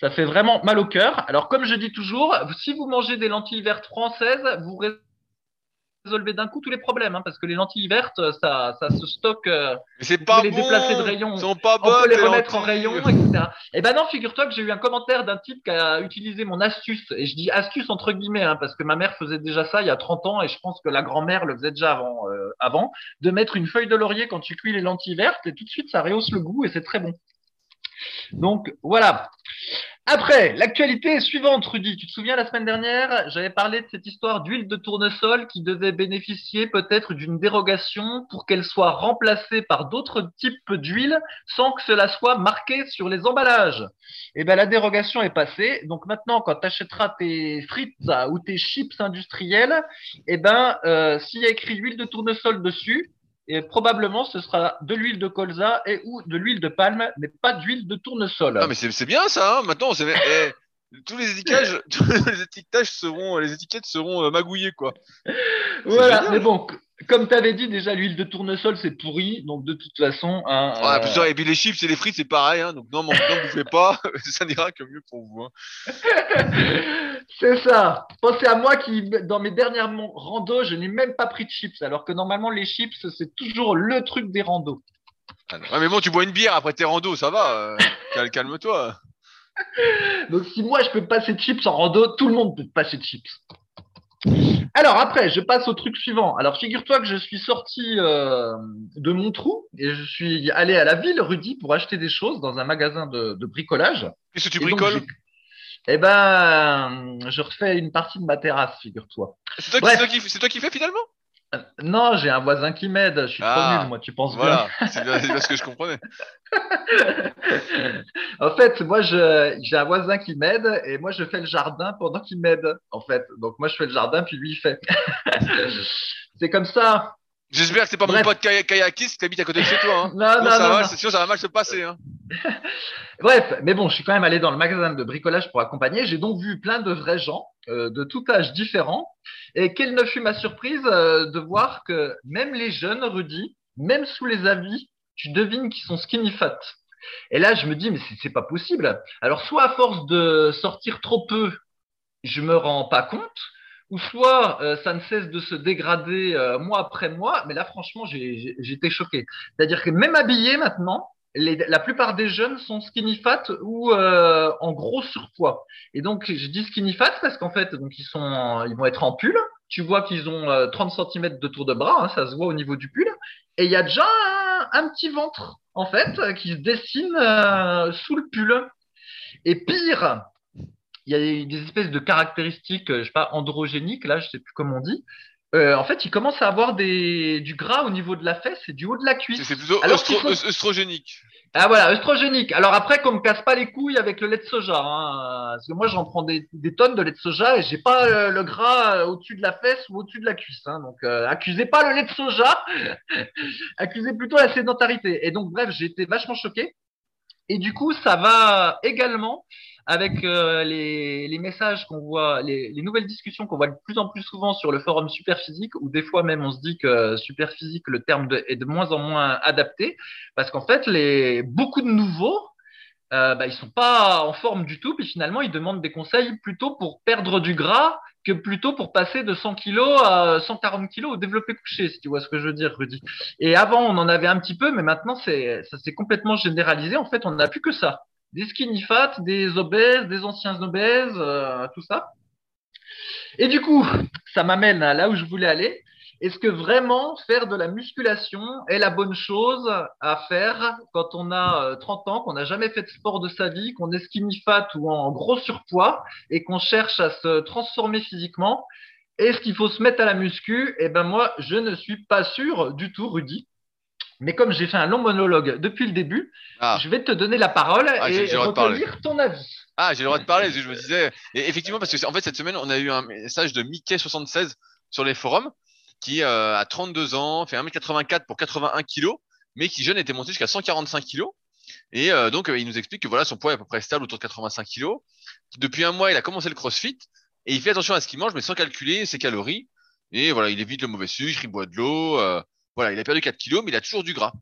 ça fait vraiment mal au cœur. Alors comme je dis toujours, si vous mangez des lentilles vertes françaises, vous résolvez d'un coup tous les problèmes, hein, parce que les lentilles vertes, ça, ça se stocke. Euh, c'est pas les déplacer de rayon. Sont pas on peut les remettre en rayon, etc. Et eh ben non, figure-toi que j'ai eu un commentaire d'un type qui a utilisé mon astuce, et je dis astuce entre guillemets, hein, parce que ma mère faisait déjà ça il y a 30 ans, et je pense que la grand-mère le faisait déjà avant, euh, avant, de mettre une feuille de laurier quand tu cuis les lentilles vertes, et tout de suite ça rehausse le goût, et c'est très bon. Donc voilà. Après, l'actualité suivante, Rudy. Tu te souviens la semaine dernière, j'avais parlé de cette histoire d'huile de tournesol qui devait bénéficier peut-être d'une dérogation pour qu'elle soit remplacée par d'autres types d'huile sans que cela soit marqué sur les emballages. Eh bien, la dérogation est passée. Donc maintenant, quand tu achèteras tes frites ou tes chips industriels, eh ben, euh, s'il y a écrit huile de tournesol dessus, et probablement ce sera de l'huile de colza et ou de l'huile de palme, mais pas d'huile de tournesol. Ah mais c'est bien ça. Hein. Maintenant, c'est eh, tous les étiquetages, tous les étiquetages seront, les étiquettes seront euh, magouillées quoi. Voilà, mais bon, comme tu avais dit déjà, l'huile de tournesol c'est pourri, donc de toute façon. Hein, euh, Et puis les chips et les frites c'est pareil, hein, donc non, mon ne bouffez pas, ça n'ira que mieux pour vous. c'est ça. Pensez à moi qui, dans mes dernières randos, je n'ai même pas pris de chips, alors que normalement les chips c'est toujours le truc des randos. Ah, mais bon, tu bois une bière après tes randos, ça va. Euh, calme-toi. Donc si moi je peux passer de chips en rando, tout le monde peut passer de chips. Alors après, je passe au truc suivant. Alors figure-toi que je suis sorti euh, de mon trou et je suis allé à la ville, Rudy, pour acheter des choses dans un magasin de, bricolage. Qu'est-ce que tu bricoles Eh ben, je refais une partie de ma terrasse, figure-toi. C'est toi, toi, qui fais finalement? Non, j'ai un voisin qui m'aide. Je suis trop ah, nul, moi, tu penses voilà. C'est bien, ce que je comprenais. en fait, moi, j'ai un voisin qui m'aide et moi, je fais le jardin pendant qu'il m'aide, en fait. Donc, moi, je fais le jardin, puis lui, il fait. c'est comme ça. J'espère que c'est pas mon pote kayakiste qui habite à côté de chez toi. Hein. Non, non, ça non, Sinon, ça va mal se passer. Hein. Bref, mais bon, je suis quand même allé dans le magasin de bricolage pour accompagner. J'ai donc vu plein de vrais gens euh, de tout âge différent. Et quelle ne fut ma surprise euh, de voir que même les jeunes, Rudy, même sous les avis, tu devines qu'ils sont skinny fat. Et là, je me dis, mais c'est pas possible. Alors, soit à force de sortir trop peu, je me rends pas compte, ou soit euh, ça ne cesse de se dégrader euh, mois après mois, mais là franchement j'étais choqué. C'est-à-dire que même habillés maintenant, la plupart des jeunes sont skinny fat ou euh, en gros surpoids. Et donc je dis skinny fat parce qu'en fait donc ils sont ils vont être en pull. Tu vois qu'ils ont 30 cm de tour de bras, hein, ça se voit au niveau du pull. Et il y a déjà un, petit ventre en fait qui se dessine sous le pull. Et pire, il y a des espèces de caractéristiques, euh, je sais pas, androgéniques, là, je sais plus comment on dit. Euh, en fait, il commence à avoir des, du gras au niveau de la fesse et du haut de la cuisse. C'est plutôt Alors, œstrogénique. Ah voilà, œstrogénique. Alors après, qu'on me casse pas les couilles avec le lait de soja, hein, parce que moi j'en prends des, des, tonnes de lait de soja et j'ai pas euh, le gras au-dessus de la fesse ou au-dessus de la cuisse. Hein, donc accusez pas le lait de soja, accusez plutôt la sédentarité. Et donc bref, j'ai été vachement choqué. Et du coup, ça va également avec euh, les, messages qu'on voit, les, les, nouvelles discussions qu'on voit de plus en plus souvent sur le forum Superphysique, où des fois même on se dit que Superphysique, le terme est de moins en moins adapté, parce qu'en fait, les, beaucoup de nouveaux euh, bah, ils sont pas en forme du tout, puis finalement ils demandent des conseils plutôt pour perdre du gras que plutôt pour passer de 100 kg à 140 kg au développé couché, si tu vois ce que je veux dire, Rudy. Et avant on en avait un petit peu, mais maintenant c'est ça s'est complètement généralisé. En fait, on n'a plus que ça, des skinny des obèses, des anciens obèses, euh, tout ça. Et du coup, ça m'amène à là où je voulais aller. Est-ce que vraiment faire de la musculation est la bonne chose à faire quand on a 30 euh, ans, qu'on n'a jamais fait de sport de sa vie, qu'on est skinny ou en gros surpoids et qu'on cherche à se transformer physiquement? Est-ce qu'il faut se mettre à la muscu? Eh ben moi, je ne suis pas sûr du tout, Rudy. Mais comme j'ai fait un long monologue depuis le début, ah. je vais te donner la parole ah, et recueillir ton avis. Ah, j'ai le droit de parler, je me disais. Et effectivement, parce que en fait, cette semaine, on a eu un message de Mickey76 sur les forums qui euh, a 32 ans, fait 1m84 pour 81 kg, mais qui jeune était monté jusqu'à 145 kg. Et euh, donc, euh, il nous explique que voilà, son poids est à peu près stable autour de 85 kg. Depuis un mois, il a commencé le crossfit et il fait attention à ce qu'il mange, mais sans calculer ses calories. Et voilà, il évite le mauvais sucre, il boit de l'eau. Voilà, il a perdu 4 kg, mais il a toujours du gras.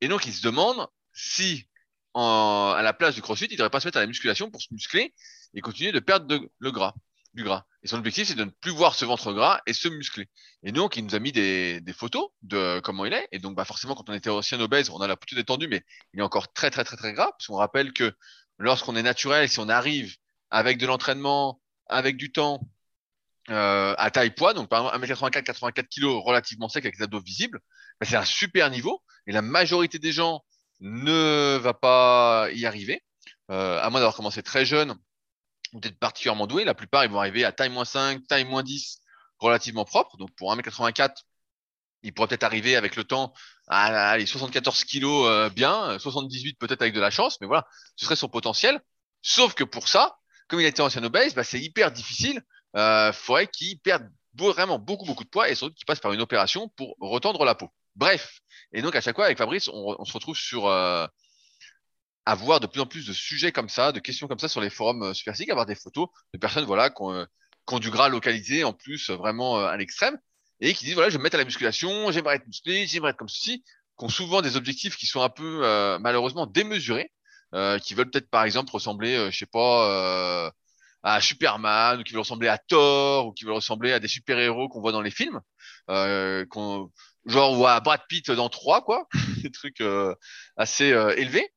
Et donc, il se demande si, à la place du crossfit, il devrait pas se mettre à la musculation pour se muscler et continuer de perdre le gras du gras. Et son objectif, c'est de ne plus voir ce ventre gras et se muscler. Et donc, il nous a mis des, photos de comment il est. Et donc, bah, forcément, quand on était ancien obèse, on a la plutôt détendue, mais il est encore très, très, très, très gras. Parce qu'on rappelle que lorsqu'on est naturel, si on arrive avec de l'entraînement, avec du temps, euh, à taille poids, donc par exemple 1m84, 84 kg relativement sec avec des abdos visibles, c'est un super niveau. Et la majorité des gens ne va pas y arriver. Euh, à moins d'avoir commencé très jeune d'être particulièrement doué. La plupart, ils vont arriver à taille moins 5, taille moins 10, relativement propre. Donc pour 1m84, il pourrait peut-être arriver avec le temps à, les 74 kilos euh, bien, 78 peut-être avec de la chance, mais voilà, ce serait son potentiel. Sauf que pour ça, comme il était ancien obèse, bah, c'est hyper difficile. Euh, faudrait qu'il perde vraiment beaucoup beaucoup de poids et surtout qu'il passe par une opération pour retendre la peau. Bref, et donc à chaque fois avec Fabrice, on, se retrouve sur euh, avoir de plus en plus de sujets comme ça, de questions comme ça sur les forums euh, Superphysique, avoir des photos de personnes voilà qui ont, euh, du gras localisé en plus euh, vraiment à l'extrême et qui disent voilà je vais me mettre à la musculation, j'aimerais être musclé, j'aimerais être comme ceci, qui ont souvent des objectifs qui sont un peu malheureusement démesurés, qui veulent peut-être par exemple ressembler, je sais pas, à Superman ou qui veulent ressembler à Thor ou qui veulent ressembler à des super héros qu'on voit dans les films, genre ou à Brad Pitt dans 3 quoi, des trucs assez élevés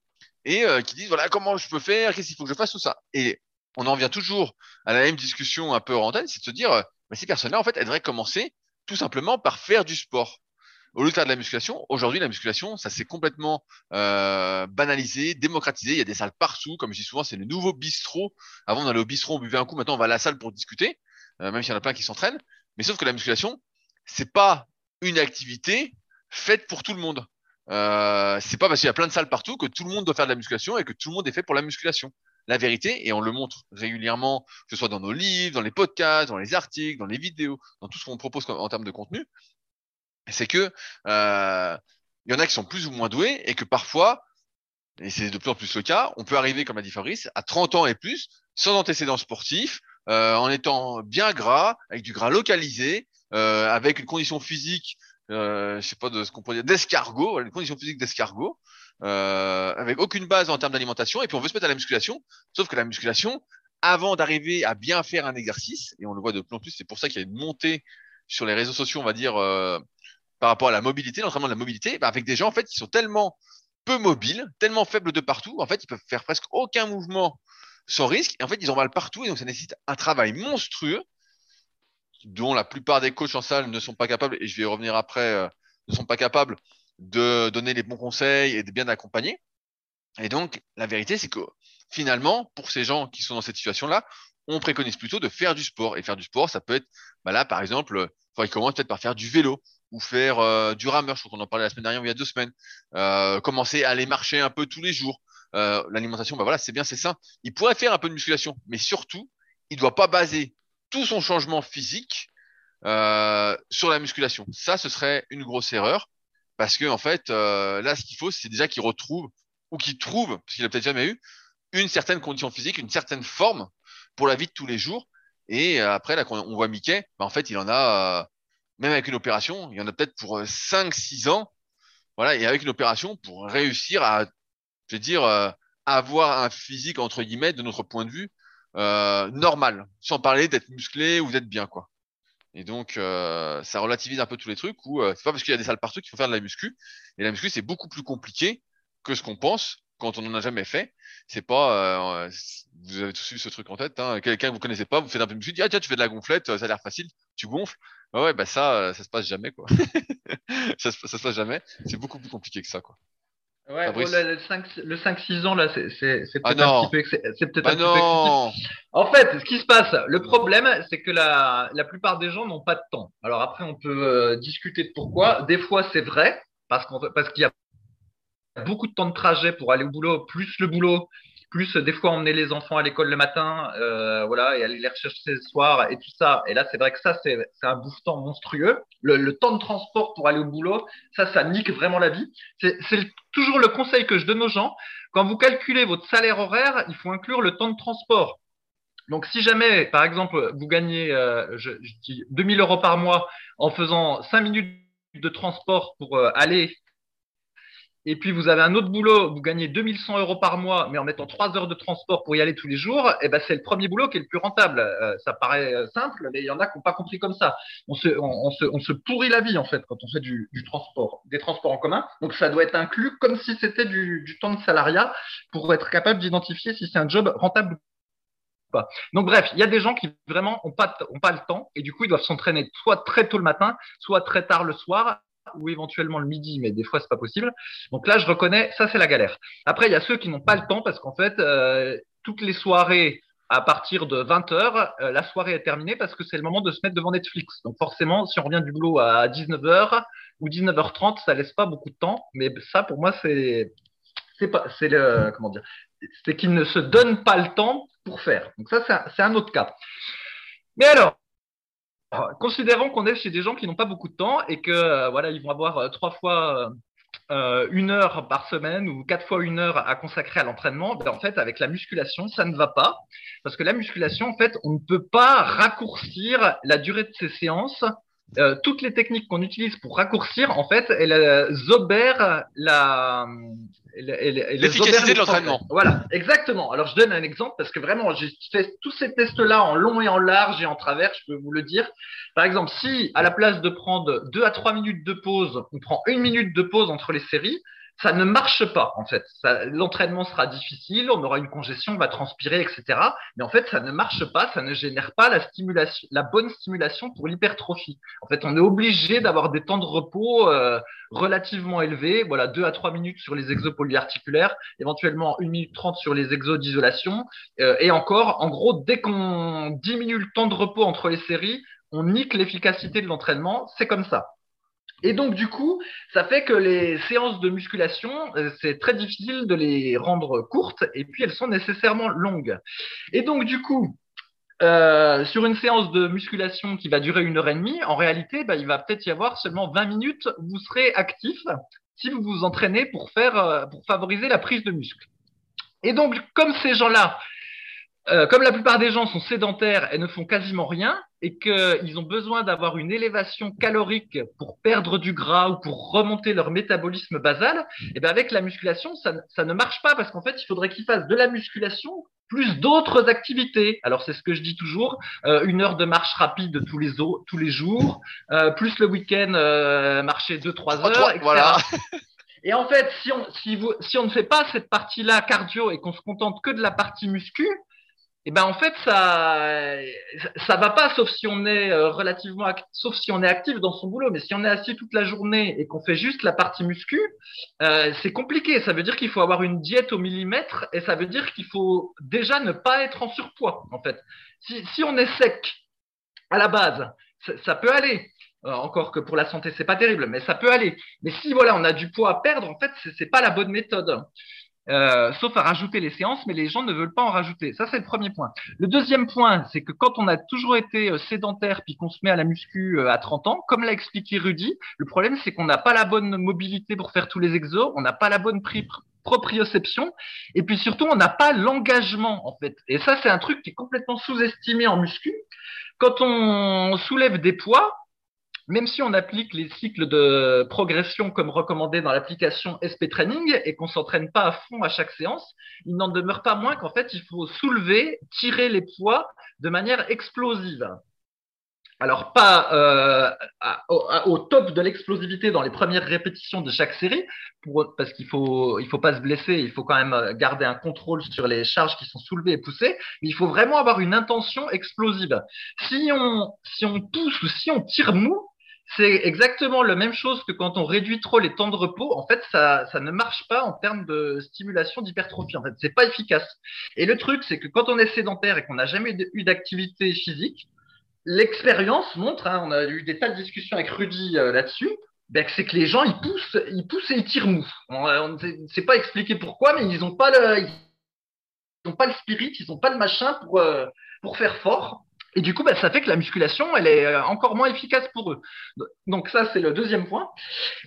et euh, qui disent voilà comment je peux faire, qu'est-ce qu'il faut que je fasse tout ça. Et on en vient toujours à la même discussion un peu hors c'est de se dire euh, mais ces personnes-là en fait elles devraient commencer tout simplement par faire du sport. Au lieu de faire de la musculation, aujourd'hui la musculation ça s'est complètement euh, banalisé, démocratisé. Il y a des salles partout, comme je dis souvent c'est le nouveau bistrot. Avant on allait au bistrot, on buvait un coup, maintenant on va à la salle pour discuter, euh, même s'il y en a plein qui s'entraînent. Mais sauf que la musculation c'est pas une activité faite pour tout le monde. Euh, c'est pas parce qu'il y a plein de salles partout que tout le monde doit faire de la musculation et que tout le monde est fait pour la musculation. La vérité, et on le montre régulièrement, que ce soit dans nos livres, dans les podcasts, dans les articles, dans les vidéos, dans tout ce qu'on propose en termes de contenu, c'est que euh, il y en a qui sont plus ou moins doués et que parfois, et c'est de plus en plus le cas, on peut arriver, comme a dit Fabrice, à 30 ans et plus, sans antécédents sportifs, euh, en étant bien gras, avec du gras localisé, avec une condition physique euh, je sais pas de ce qu'on pourrait dire, d'escargot, une condition physique d'escargot, euh, avec aucune base en termes d'alimentation, et puis on veut se mettre à la musculation, sauf que la musculation, avant d'arriver à bien faire un exercice, et on le voit de plus en plus, c'est pour ça qu'il y a une montée sur les réseaux sociaux, on va dire, euh, par rapport à la mobilité, l'entraînement de la mobilité, bah avec des gens en fait qui sont tellement peu mobiles, tellement faibles de partout, en fait, ils peuvent faire presque aucun mouvement sans risque, et en fait, ils ont mal partout, et donc ça nécessite un travail monstrueux dont la plupart des coachs en salle ne sont pas capables, et je vais y revenir après, euh, ne sont pas capables de donner les bons conseils et de bien accompagner. Et donc, la vérité, c'est que finalement, pour ces gens qui sont dans cette situation-là, on préconise plutôt de faire du sport. Et faire du sport, ça peut être, bah là, par exemple, il commence peut-être par faire du vélo ou faire euh, du rameur. Je crois qu'on en parlait la semaine dernière il y a deux semaines. Euh, commencer à aller marcher un peu tous les jours. Euh, L'alimentation, bah voilà, c'est bien, c'est sain. Il pourrait faire un peu de musculation, mais surtout, il ne doit pas baser tout son changement physique euh, sur la musculation. Ça, ce serait une grosse erreur parce que en fait, euh, là, ce qu'il faut, c'est déjà qu'il retrouve ou qu'il trouve, parce qu'il a peut-être jamais eu, une certaine condition physique, une certaine forme pour la vie de tous les jours. Et euh, après, là, quand on voit Mickey, bah, en fait, il en a, même avec une opération, il en a peut-être pour 5-6 ans. Voilà, et avec une opération pour réussir à, je veux dire, avoir un physique entre guillemets de notre point de vue euh, normal, sans parler d'être musclé ou d'être bien quoi. Et donc euh, ça relativise un peu tous les trucs où euh, c'est pas parce qu'il y a des salles partout qu'il faut faire de la muscu. Et la muscu c'est beaucoup plus compliqué que ce qu'on pense quand on en a jamais fait. C'est pas, euh, vous avez tous eu ce truc en tête, hein, quelqu'un que vous connaissez pas, vous faites un peu de muscu, dit ah tiens tu fais de la gonflette, ça a l'air facile, tu gonfles. Bah ouais bah ça, ça se passe jamais quoi. ça, ça se passe jamais. C'est beaucoup plus compliqué que ça quoi. Ouais, oh, le, 5-6 ans, là, c'est ah peut-être un petit peu, non. En fait, ce qui se passe, le problème, c'est que la, la plupart des gens n'ont pas de temps. Alors après, on peut euh, discuter de pourquoi. Des fois, c'est vrai, parce qu'on parce qu'il y a beaucoup de temps de trajet pour aller au boulot, plus le boulot, plus des fois emmener les enfants à l'école le matin, euh, voilà, et aller les rechercher le soir et tout ça. Et là, c'est vrai que ça, c'est un bouffe-temps monstrueux. Le, temps de transport pour aller au boulot, ça, ça nique vraiment la vie. C'est toujours le conseil que je donne aux gens. Quand vous calculez votre salaire horaire, il faut inclure le temps de transport. Donc, si jamais, par exemple, vous gagnez, euh, je, je, dis 2000 euros par mois en faisant 5 minutes de transport pour euh, aller et puis vous avez un autre boulot, vous gagnez 2100 euros par mois, mais en mettant trois heures de transport pour y aller tous les jours, et eh ben c'est le premier boulot qui est le plus rentable. Euh, ça paraît euh, simple, mais il y en a qui n'ont pas compris comme ça. On se, on, se, on se pourrit la vie en fait quand on fait du, du, transport, des transports en commun. Donc ça doit être inclus comme si c'était du, du temps de salariat pour être capable d'identifier si c'est un job rentable pas. Donc bref, il y a des gens qui vraiment ont pas, ont pas le temps et du coup ils doivent s'entraîner soit très tôt le matin, soit très tard le soir ou éventuellement le midi, mais des fois c'est pas possible. Donc là, je reconnais, ça c'est la galère. Après, il y a ceux qui n'ont pas le temps parce qu'en fait, euh, toutes les soirées à partir de 20h, euh, la soirée est terminée parce que c'est le moment de se mettre devant Netflix. Donc forcément, si on revient du boulot à 19h ou 19h30, ça laisse pas beaucoup de temps. Mais ça, pour moi, c'est c'est pas c'est le comment dire, c'est qu'ils ne se donnent pas le temps pour faire. Donc ça, c'est un autre cas. Mais alors, considérons qu'on est chez des gens qui n'ont pas beaucoup de temps et que euh, voilà, ils vont avoir euh, trois fois euh, une heure par semaine ou quatre fois une heure à consacrer à l'entraînement, ben, en fait, avec la musculation, ça ne va pas. Parce que la musculation, en fait, on ne peut pas raccourcir la durée de ces séances euh, toutes les techniques qu'on utilise pour raccourcir, en fait, elles euh, obèrent la l'efficacité de l'entraînement. Voilà, exactement. Alors je donne un exemple parce que vraiment, j'ai fait tous ces tests-là en long et en large et en travers, je peux vous le dire. Par exemple, si à la place de prendre deux à trois minutes de pause, on prend une minute de pause entre les séries, ça ne marche pas en fait. L'entraînement sera difficile, on aura une congestion, on va transpirer, etc. Mais en fait, ça ne marche pas, ça ne génère pas la stimulation, la bonne stimulation pour l'hypertrophie. En fait, on est obligé d'avoir des temps de repos euh, relativement élevés, voilà, 2 à 3 minutes sur les exos polyarticulaires, éventuellement 1 minute 30 sur les exos d'isolation. Euh, et encore, en gros, dès qu'on diminue le temps de repos entre les séries, on nique l'efficacité de l'entraînement. C'est comme ça. Et donc, du coup, ça fait que les séances de musculation, euh, c'est très difficile de les rendre courtes et puis elles sont nécessairement longues. Et donc, du coup, euh, sur une séance de musculation qui va durer une heure et demie, en réalité, bah, il va peut-être y avoir seulement 20 minutes où vous serez actif si vous vous entraînez pour faire, euh, pour favoriser la prise de muscle. Et donc, comme ces gens-là, euh, comme la plupart des gens sont sédentaires et ne font quasiment rien, et qu'ils ont besoin d'avoir une élévation calorique pour perdre du gras ou pour remonter leur métabolisme basal, et bien avec la musculation, ça, ça ne marche pas parce qu'en fait, il faudrait qu'ils fassent de la musculation plus d'autres activités. Alors c'est ce que je dis toujours, euh, une heure de marche rapide tous les, tous les jours, euh, plus le week-end euh, marcher deux trois heures, etc. Voilà. Et en fait, si on, si, vous, si on ne fait pas cette partie-là cardio et qu'on se contente que de la partie muscu, eh ben en fait ça ça va pas sauf si on est euh, relativement sauf si on est actif dans son boulot. Mais si on est assis toute la journée et qu'on fait juste la partie muscu euh, c'est compliqué. Ça veut dire qu'il faut avoir une diète au millimètre et ça veut dire qu'il faut déjà ne pas être en surpoids en fait. Si, si on est sec à la base ça, peut aller. Euh, encore que pour la santé c'est pas terrible mais ça peut aller. Mais si voilà on a du poids à perdre en fait c'est pas la bonne méthode euh, sauf à rajouter les séances, mais les gens ne veulent pas en rajouter. Ça, c'est le premier point. Le deuxième point, c'est que quand on a toujours été euh, sédentaire puis qu'on se met à la muscu euh, à 30 ans, comme l'a expliqué Rudy, le problème, c'est qu'on n'a pas la bonne mobilité pour faire tous les exos, on n'a pas la bonne proprioception, et puis surtout, on n'a pas l'engagement, en fait. Et ça, c'est un truc qui est complètement sous-estimé en muscu. Quand on soulève des poids, même si on applique les cycles de progression comme recommandé dans l'application SP Training et qu'on s'entraîne pas à fond à chaque séance, il n'en demeure pas moins qu'en fait, il faut soulever, tirer les poids de manière explosive. Alors, pas euh, au, top de l'explosivité dans les premières répétitions de chaque série, parce qu'il faut, il faut pas se blesser, il faut quand même garder un contrôle sur les charges qui sont soulevées et poussées, mais il faut vraiment avoir une intention explosive. Si on, si on pousse ou si on tire mou, c'est exactement la même chose que quand on réduit trop les temps de repos. En fait, ça, ça ne marche pas en termes de stimulation d'hypertrophie. En fait, c'est pas efficace. Et le truc, c'est que quand on est sédentaire et qu'on n'a jamais eu d'activité physique, l'expérience montre, hein, on a eu des tas de discussions avec Rudy euh, là-dessus, ben, c'est que les gens ils poussent, ils poussent et ils tirent mou. On, ne sait pas expliquer pourquoi, mais ils n'ont pas le, ils ont pas le spirit, ils n'ont pas le machin pour euh, pour faire fort. Et du coup, bah, ça fait que la musculation, elle est euh, encore moins efficace pour eux. Donc ça, c'est le deuxième point.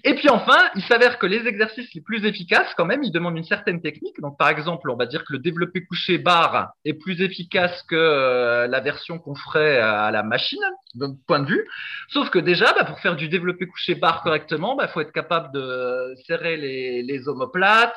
Et puis enfin, il s'avère que les exercices les plus efficaces, quand même, ils demandent une certaine technique. Donc par exemple, on va dire que le développé couché barre est plus efficace que euh, la version qu'on ferait à la machine, de point de vue. Sauf que déjà, bah, pour faire du développé couché barre correctement, il bah, faut être capable de serrer les, les omoplates,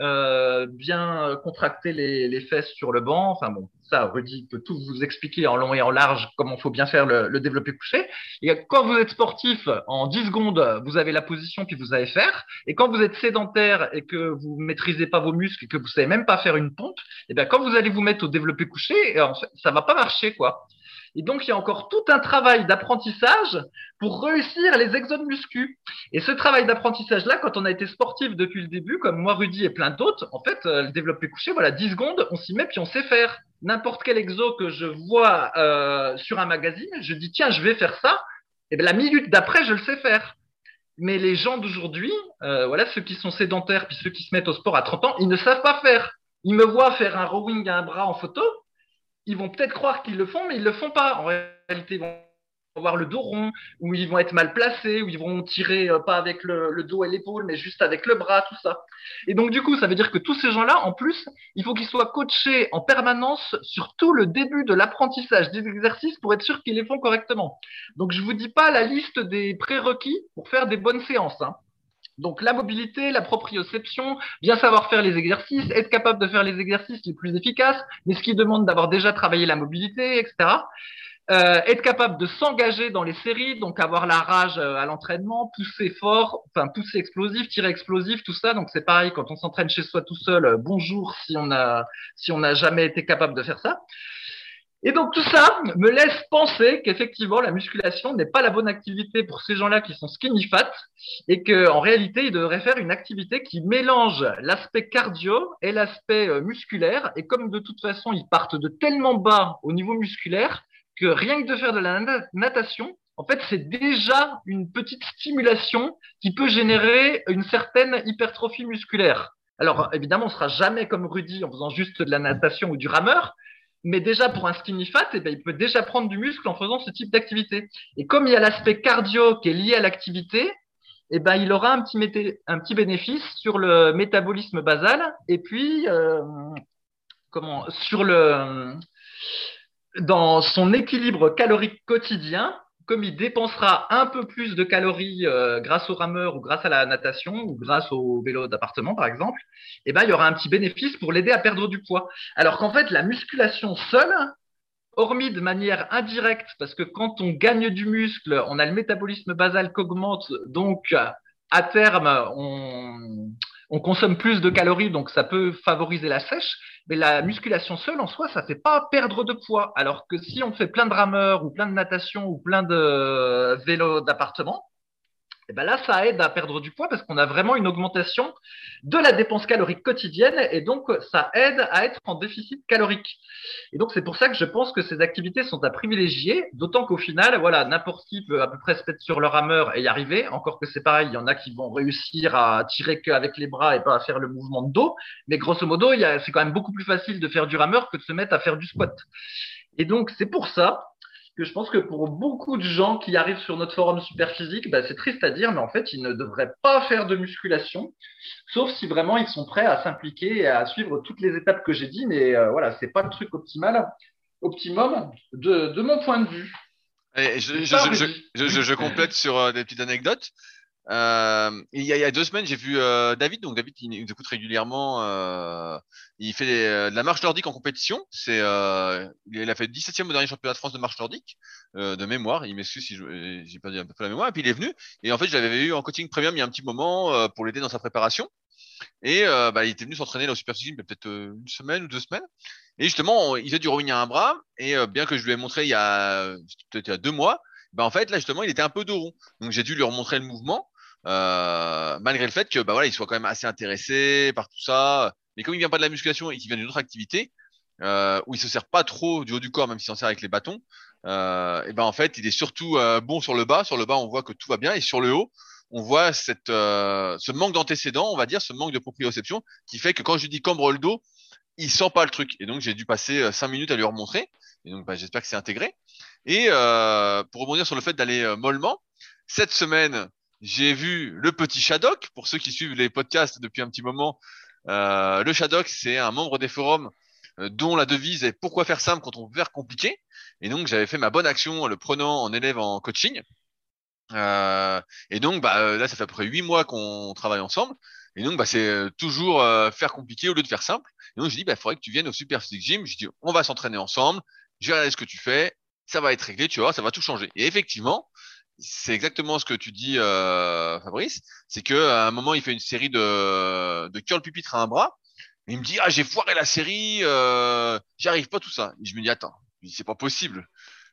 euh, bien contracter les, les fesses sur le banc. Enfin bon, ça, Rudy peut tout vous expliquer en long et en large comment il faut bien faire le, le, développé couché. Et quand vous êtes sportif, en 10 secondes, vous avez la position puis vous savez faire. Et quand vous êtes sédentaire et que vous maîtrisez pas vos muscles et que vous savez même pas faire une pompe, et eh bien quand vous allez vous mettre au développé couché, en fait, ça va pas marcher quoi. Et donc, il y a encore tout un travail d'apprentissage pour réussir les exodes muscu. Et ce travail d'apprentissage-là, quand on a été sportif depuis le début, comme moi, Rudy et plein d'autres, en fait, euh, le développé couché, voilà, 10 secondes, on s'y met puis on sait faire n'importe quel exo que je vois euh, sur un magazine, je dis tiens, je vais faire ça, et bien la minute d'après, je le sais faire. Mais les gens d'aujourd'hui, euh, voilà, ceux qui sont sédentaires puis ceux qui se mettent au sport à 30 ans, ils ne savent pas faire. Ils me voient faire un rowing à un bras en photo, ils vont peut-être croire qu'ils le font, mais ils le font pas. En réalité, ils vont avoir le dos rond, ou ils vont être mal placés, ou ils vont tirer euh, pas avec le, dos et l'épaule, mais juste avec le bras, tout ça. Et donc, du coup, ça veut dire que tous ces gens-là, en plus, il faut qu'ils soient coachés en permanence sur tout le début de l'apprentissage des exercices pour être sûr qu'ils les font correctement. Donc, je vous dis pas la liste des prérequis pour faire des bonnes séances. Hein. Donc la mobilité, la proprioception, bien savoir faire les exercices, être capable de faire les exercices les plus efficaces, mais ce qui demande d'avoir déjà travaillé la mobilité, etc. Euh, être capable de s'engager dans les séries, donc avoir la rage euh, à l'entraînement, pousser fort, enfin pousser explosif, tirer explosif, tout ça. Donc c'est pareil quand on s'entraîne chez soi tout seul. Euh, bonjour si on a si on n'a jamais été capable de faire ça. Et donc tout ça me laisse penser qu'effectivement la musculation n'est pas la bonne activité pour ces gens-là qui sont skinny fat et qu'en réalité ils devraient faire une activité qui mélange l'aspect cardio et l'aspect musculaire et comme de toute façon ils partent de tellement bas au niveau musculaire que rien que de faire de la natation, en fait, c'est déjà une petite stimulation qui peut générer une certaine hypertrophie musculaire. Alors, évidemment, on sera jamais comme Rudy en faisant juste de la natation ou du rameur, mais déjà pour un skinny fat, eh bien, il peut déjà prendre du muscle en faisant ce type d'activité. Et comme il y a l'aspect cardio qui est lié à l'activité, eh ben, il aura un petit, un petit bénéfice sur le métabolisme basal et puis euh, comment, sur le, dans son équilibre calorique quotidien, comme il dépensera un peu plus de calories euh, grâce au rameur ou grâce à la natation ou grâce au vélo d'appartement par exemple, eh ben, il y aura un petit bénéfice pour l'aider à perdre du poids. Alors qu'en fait, la musculation seule, hormis de manière indirecte, parce que quand on gagne du muscle, on a le métabolisme basal qui augmente, donc à terme, on, on consomme plus de calories, donc ça peut favoriser la sèche. Mais la musculation seule en soi, ça fait pas perdre de poids. Alors que si on fait plein de rameurs ou plein de natation ou plein de vélos d'appartement, et eh ben là, ça aide à perdre du poids parce qu'on a vraiment une augmentation de la dépense calorique quotidienne et donc ça aide à être en déficit calorique. Et donc c'est pour ça que je pense que ces activités sont à privilégier, d'autant qu'au final, voilà, n'importe qui peut à peu près se mettre sur le rameur et y arriver. Encore que c'est pareil, il y en a qui vont réussir à tirer qu'avec les bras et pas à faire le mouvement de dos. Mais grosso modo, c'est quand même beaucoup plus facile de faire du rameur que de se mettre à faire du squat. Et donc c'est pour ça que je pense que pour beaucoup de gens qui arrivent sur notre forum super physique, bah, c'est triste à dire, mais en fait, ils ne devraient pas faire de musculation, sauf si vraiment ils sont prêts à s'impliquer et à suivre toutes les étapes que j'ai dit. Mais euh, voilà, c'est pas le truc optimal, optimum de, de mon point de vue. je, complète sur euh, des petites anecdotes. Euh, il, y a, deux semaines, j'ai vu euh, David. Donc David, il nous écoute régulièrement. Euh, il fait de la marche nordique en compétition. C'est, il a fait 17e au dernier championnat de France de marche nordique de mémoire. Il m'excuse si j'ai dit un peu la mémoire. Et puis il est venu. Et en fait, je l'avais eu en coaching premium il y a un petit moment pour l'aider dans sa préparation. Et bah, il était venu s'entraîner dans le Super Physique peut-être une semaine ou deux semaines. Et justement, il faisait du rowing à un bras. Et bien que je lui ai montré il y a peut-être il y a deux mois, bah en fait là justement il était un peu dos rond. Donc j'ai dû lui remontrer le mouvement. Euh, malgré le fait que bah voilà, il soit quand même assez intéressé par tout ça. Mais comme il vient pas de la musculation et qu'il vient d'une autre activité, euh, où il se sert pas trop du haut du corps, même s'il s'en sert avec les bâtons, euh, et ben en fait, il est surtout bon sur le bas. Sur le bas, on voit que tout va bien, et sur le haut, on voit cette, ce manque d'antécédents, on va dire, ce manque de proprioception, qui fait que quand je dis cambre le dos, il sent pas le truc. Et donc j'ai dû passer cinq minutes à lui remontrer. Et donc bah, j'espère que c'est intégré. Et pour rebondir sur le fait d'aller mollement, cette semaine, j'ai vu le petit Shadok. Pour ceux qui suivent les podcasts depuis un petit moment, euh, le Shadok, c'est un membre des forums euh, dont la devise est pourquoi faire simple quand on veut faire compliqué? Et donc j'avais fait ma bonne action en le prenant en élève en coaching. Euh, et donc bah, euh, là, ça fait à peu près huit mois qu'on travaille ensemble. Et donc bah, c'est euh, toujours faire compliqué au lieu de faire simple. Et donc je dis bah, il faudrait que tu viennes au Super Physique Gym. Je dis on va s'entraîner ensemble. Je vais regarder ce que tu fais. Ça va être réglé, tu vois, ça va tout changer. Et effectivement, c'est exactement ce que tu dis, euh, Fabrice. C'est que à un moment, il fait une série de de curl pupitre à un bras. Il me dit ah j'ai foiré la série, euh, j'y arrive pas tout ça. Et je me dis attends, c'est pas possible.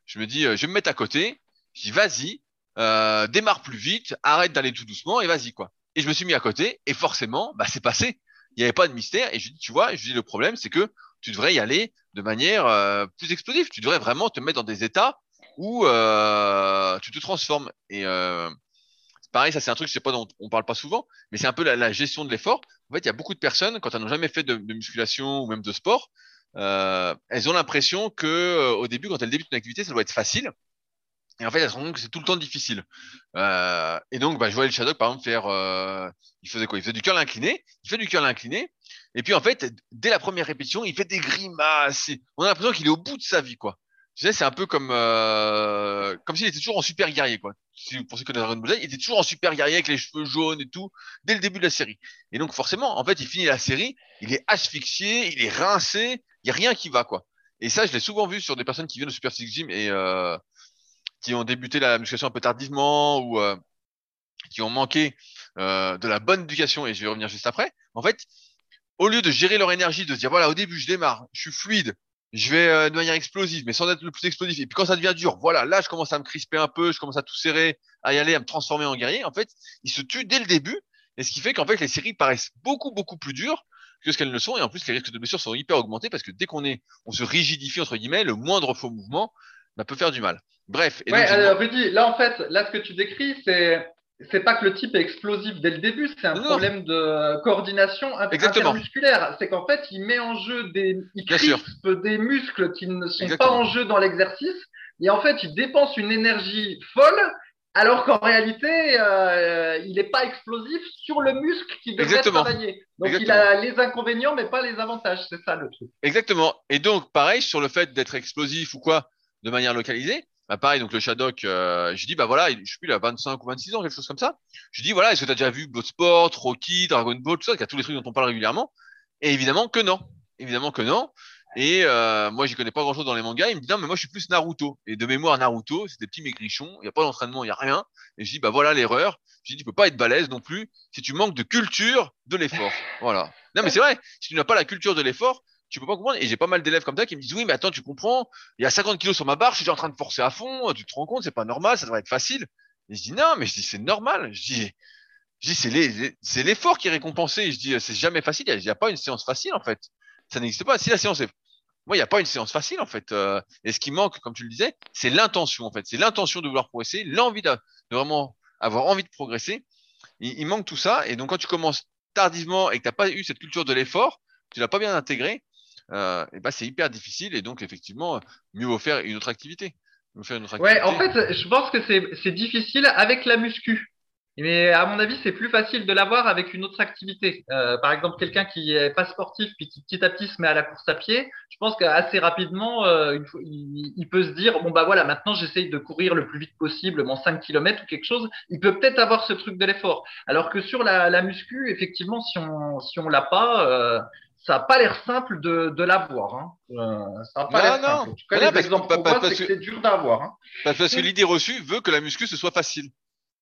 Je me dis euh, je vais me mettre à côté. Je dis vas-y, euh, démarre plus vite, arrête d'aller tout doucement et vas-y quoi. Et je me suis mis à côté et forcément bah c'est passé. Il n'y avait pas de mystère et je dis tu vois, je dis le problème c'est que tu devrais y aller de manière euh, plus explosive. Tu devrais vraiment te mettre dans des états où euh, tu te transformes. Et euh, pareil, ça c'est un truc, je sais pas, dont on parle pas souvent, mais c'est un peu la, gestion de l'effort. En fait, il y a beaucoup de personnes, quand elles n'ont jamais fait de, musculation ou même de sport, euh, elles ont l'impression que au début, quand elles débutent une activité, ça doit être facile. Et en fait, elles se rendent compte que c'est tout le temps difficile. Et donc, bah, je voyais le Shadok, par exemple, faire. Il faisait quoi? Il faisait du curl incliné. Il fait du curl incliné. Et puis, en fait, dès la première répétition, il fait des grimaces. On a l'impression qu'il est au bout de sa vie, quoi. Tu sais, c'est un peu comme euh, comme s'il était toujours en super guerrier, quoi. Si vous pensez connaître Dragon Ball il était toujours en super guerrier avec les cheveux jaunes et tout, dès le début de la série. Et donc forcément, en fait, il finit la série, il est asphyxié, il est rincé, il y a rien qui va, quoi. Et ça, je l'ai souvent vu sur des personnes qui viennent au Super Six Gym et euh, qui ont débuté la musculation un peu tardivement ou euh, qui ont manqué euh, de la bonne éducation. Et je vais revenir juste après. En fait, au lieu de gérer leur énergie, de se dire voilà, au début, je démarre, je suis fluide, je vais euh, de manière explosive, mais sans être le plus explosif. Et puis quand ça devient dur, voilà, là, je commence à me crisper un peu, je commence à tout serrer, à y aller, à me transformer en guerrier. En fait, il se tue dès le début, et ce qui fait qu'en fait, les séries paraissent beaucoup, beaucoup plus dures que ce qu'elles ne sont. Et en plus, les risques de blessure sont hyper augmentés parce que dès qu'on est, on se rigidifie entre guillemets, le moindre faux mouvement bah, peut faire du mal. Bref. Et ouais, alors, Rudy, là en fait, là ce que tu décris, c'est c'est pas que le type est explosif dès le début, c'est un problème de coordination intermusculaire. C'est qu'en fait, il met en jeu des, il crispe des muscles qui ne sont pas en jeu dans l'exercice, et en fait, il dépense une énergie folle, alors qu'en réalité, euh, il n'est pas explosif sur le muscle qui devrait travailler. Donc, il a les inconvénients, mais pas les avantages. C'est ça le truc. Exactement. Et donc, pareil sur le fait d'être explosif ou quoi, de manière localisée bah pareil, donc le Shadok, euh, je dis bah voilà, je sais plus, il a 25 ou 26 ans, quelque chose comme ça. Je dis voilà, est-ce que tu as déjà vu Bloodsport, Rocky, Dragon Ball, tout ça, qui a tous les trucs dont on parle régulièrement Et évidemment que non, évidemment que non. Et euh, moi, j'y connais pas grand-chose dans les mangas. Il me dit non, mais moi je suis plus Naruto. Et de mémoire, Naruto, c'est des petits maigrichons, il y a pas d'entraînement, il y a rien. Et je dis bah voilà l'erreur. Je dis tu peux pas être balèze non plus si tu manques de culture de l'effort. Voilà. Non mais c'est vrai, si tu n'as pas la culture de l'effort, tu peux pas comprendre. Et j'ai pas mal d'élèves comme ça qui me disent oui, mais attends, tu comprends, il y a 50 kilos sur ma barre, je suis en train de forcer à fond, tu te rends compte, c'est pas normal, ça devrait être facile. Et je dis non, mais je dis c'est normal. Je dis, c'est l'effort qui est récompensé. Je dis c'est jamais facile. Il n'y a, pas une séance facile en fait. Ça n'existe pas. Si la séance est moi, il n'y a pas une séance facile en fait. Euh, et ce qui manque, comme tu le disais, c'est l'intention en fait. C'est l'intention de vouloir progresser, l'envie de, vraiment avoir envie de progresser. Il, il, manque tout ça. Et donc, quand tu commences tardivement et que tu n'as pas eu cette culture de l'effort, tu l'as pas bien intégré, euh, et bah, c'est hyper difficile et donc effectivement, mieux vaut faire une autre activité. Faire une autre activité. Ouais, en fait, je pense que c'est difficile avec la muscu. Mais à mon avis, c'est plus facile de l'avoir avec une autre activité. Euh, par exemple, quelqu'un qui est pas sportif puis qui petit à petit se met à la course à pied, je pense qu'assez rapidement, euh, il, il, peut se dire bon bah voilà, maintenant j'essaye de courir le plus vite possible, mon 5 km ou quelque chose. Il peut peut-être avoir ce truc de l'effort. Alors que sur la, la muscu, effectivement, si on si on l'a pas, euh, ça n'a pas l'air simple de, de l'avoir. Hein. Euh, ça n'a pas l'air simple. En tout cas, les exemples c'est dur d'avoir. Hein. Parce que l'idée reçue veut que la muscu ce soit facile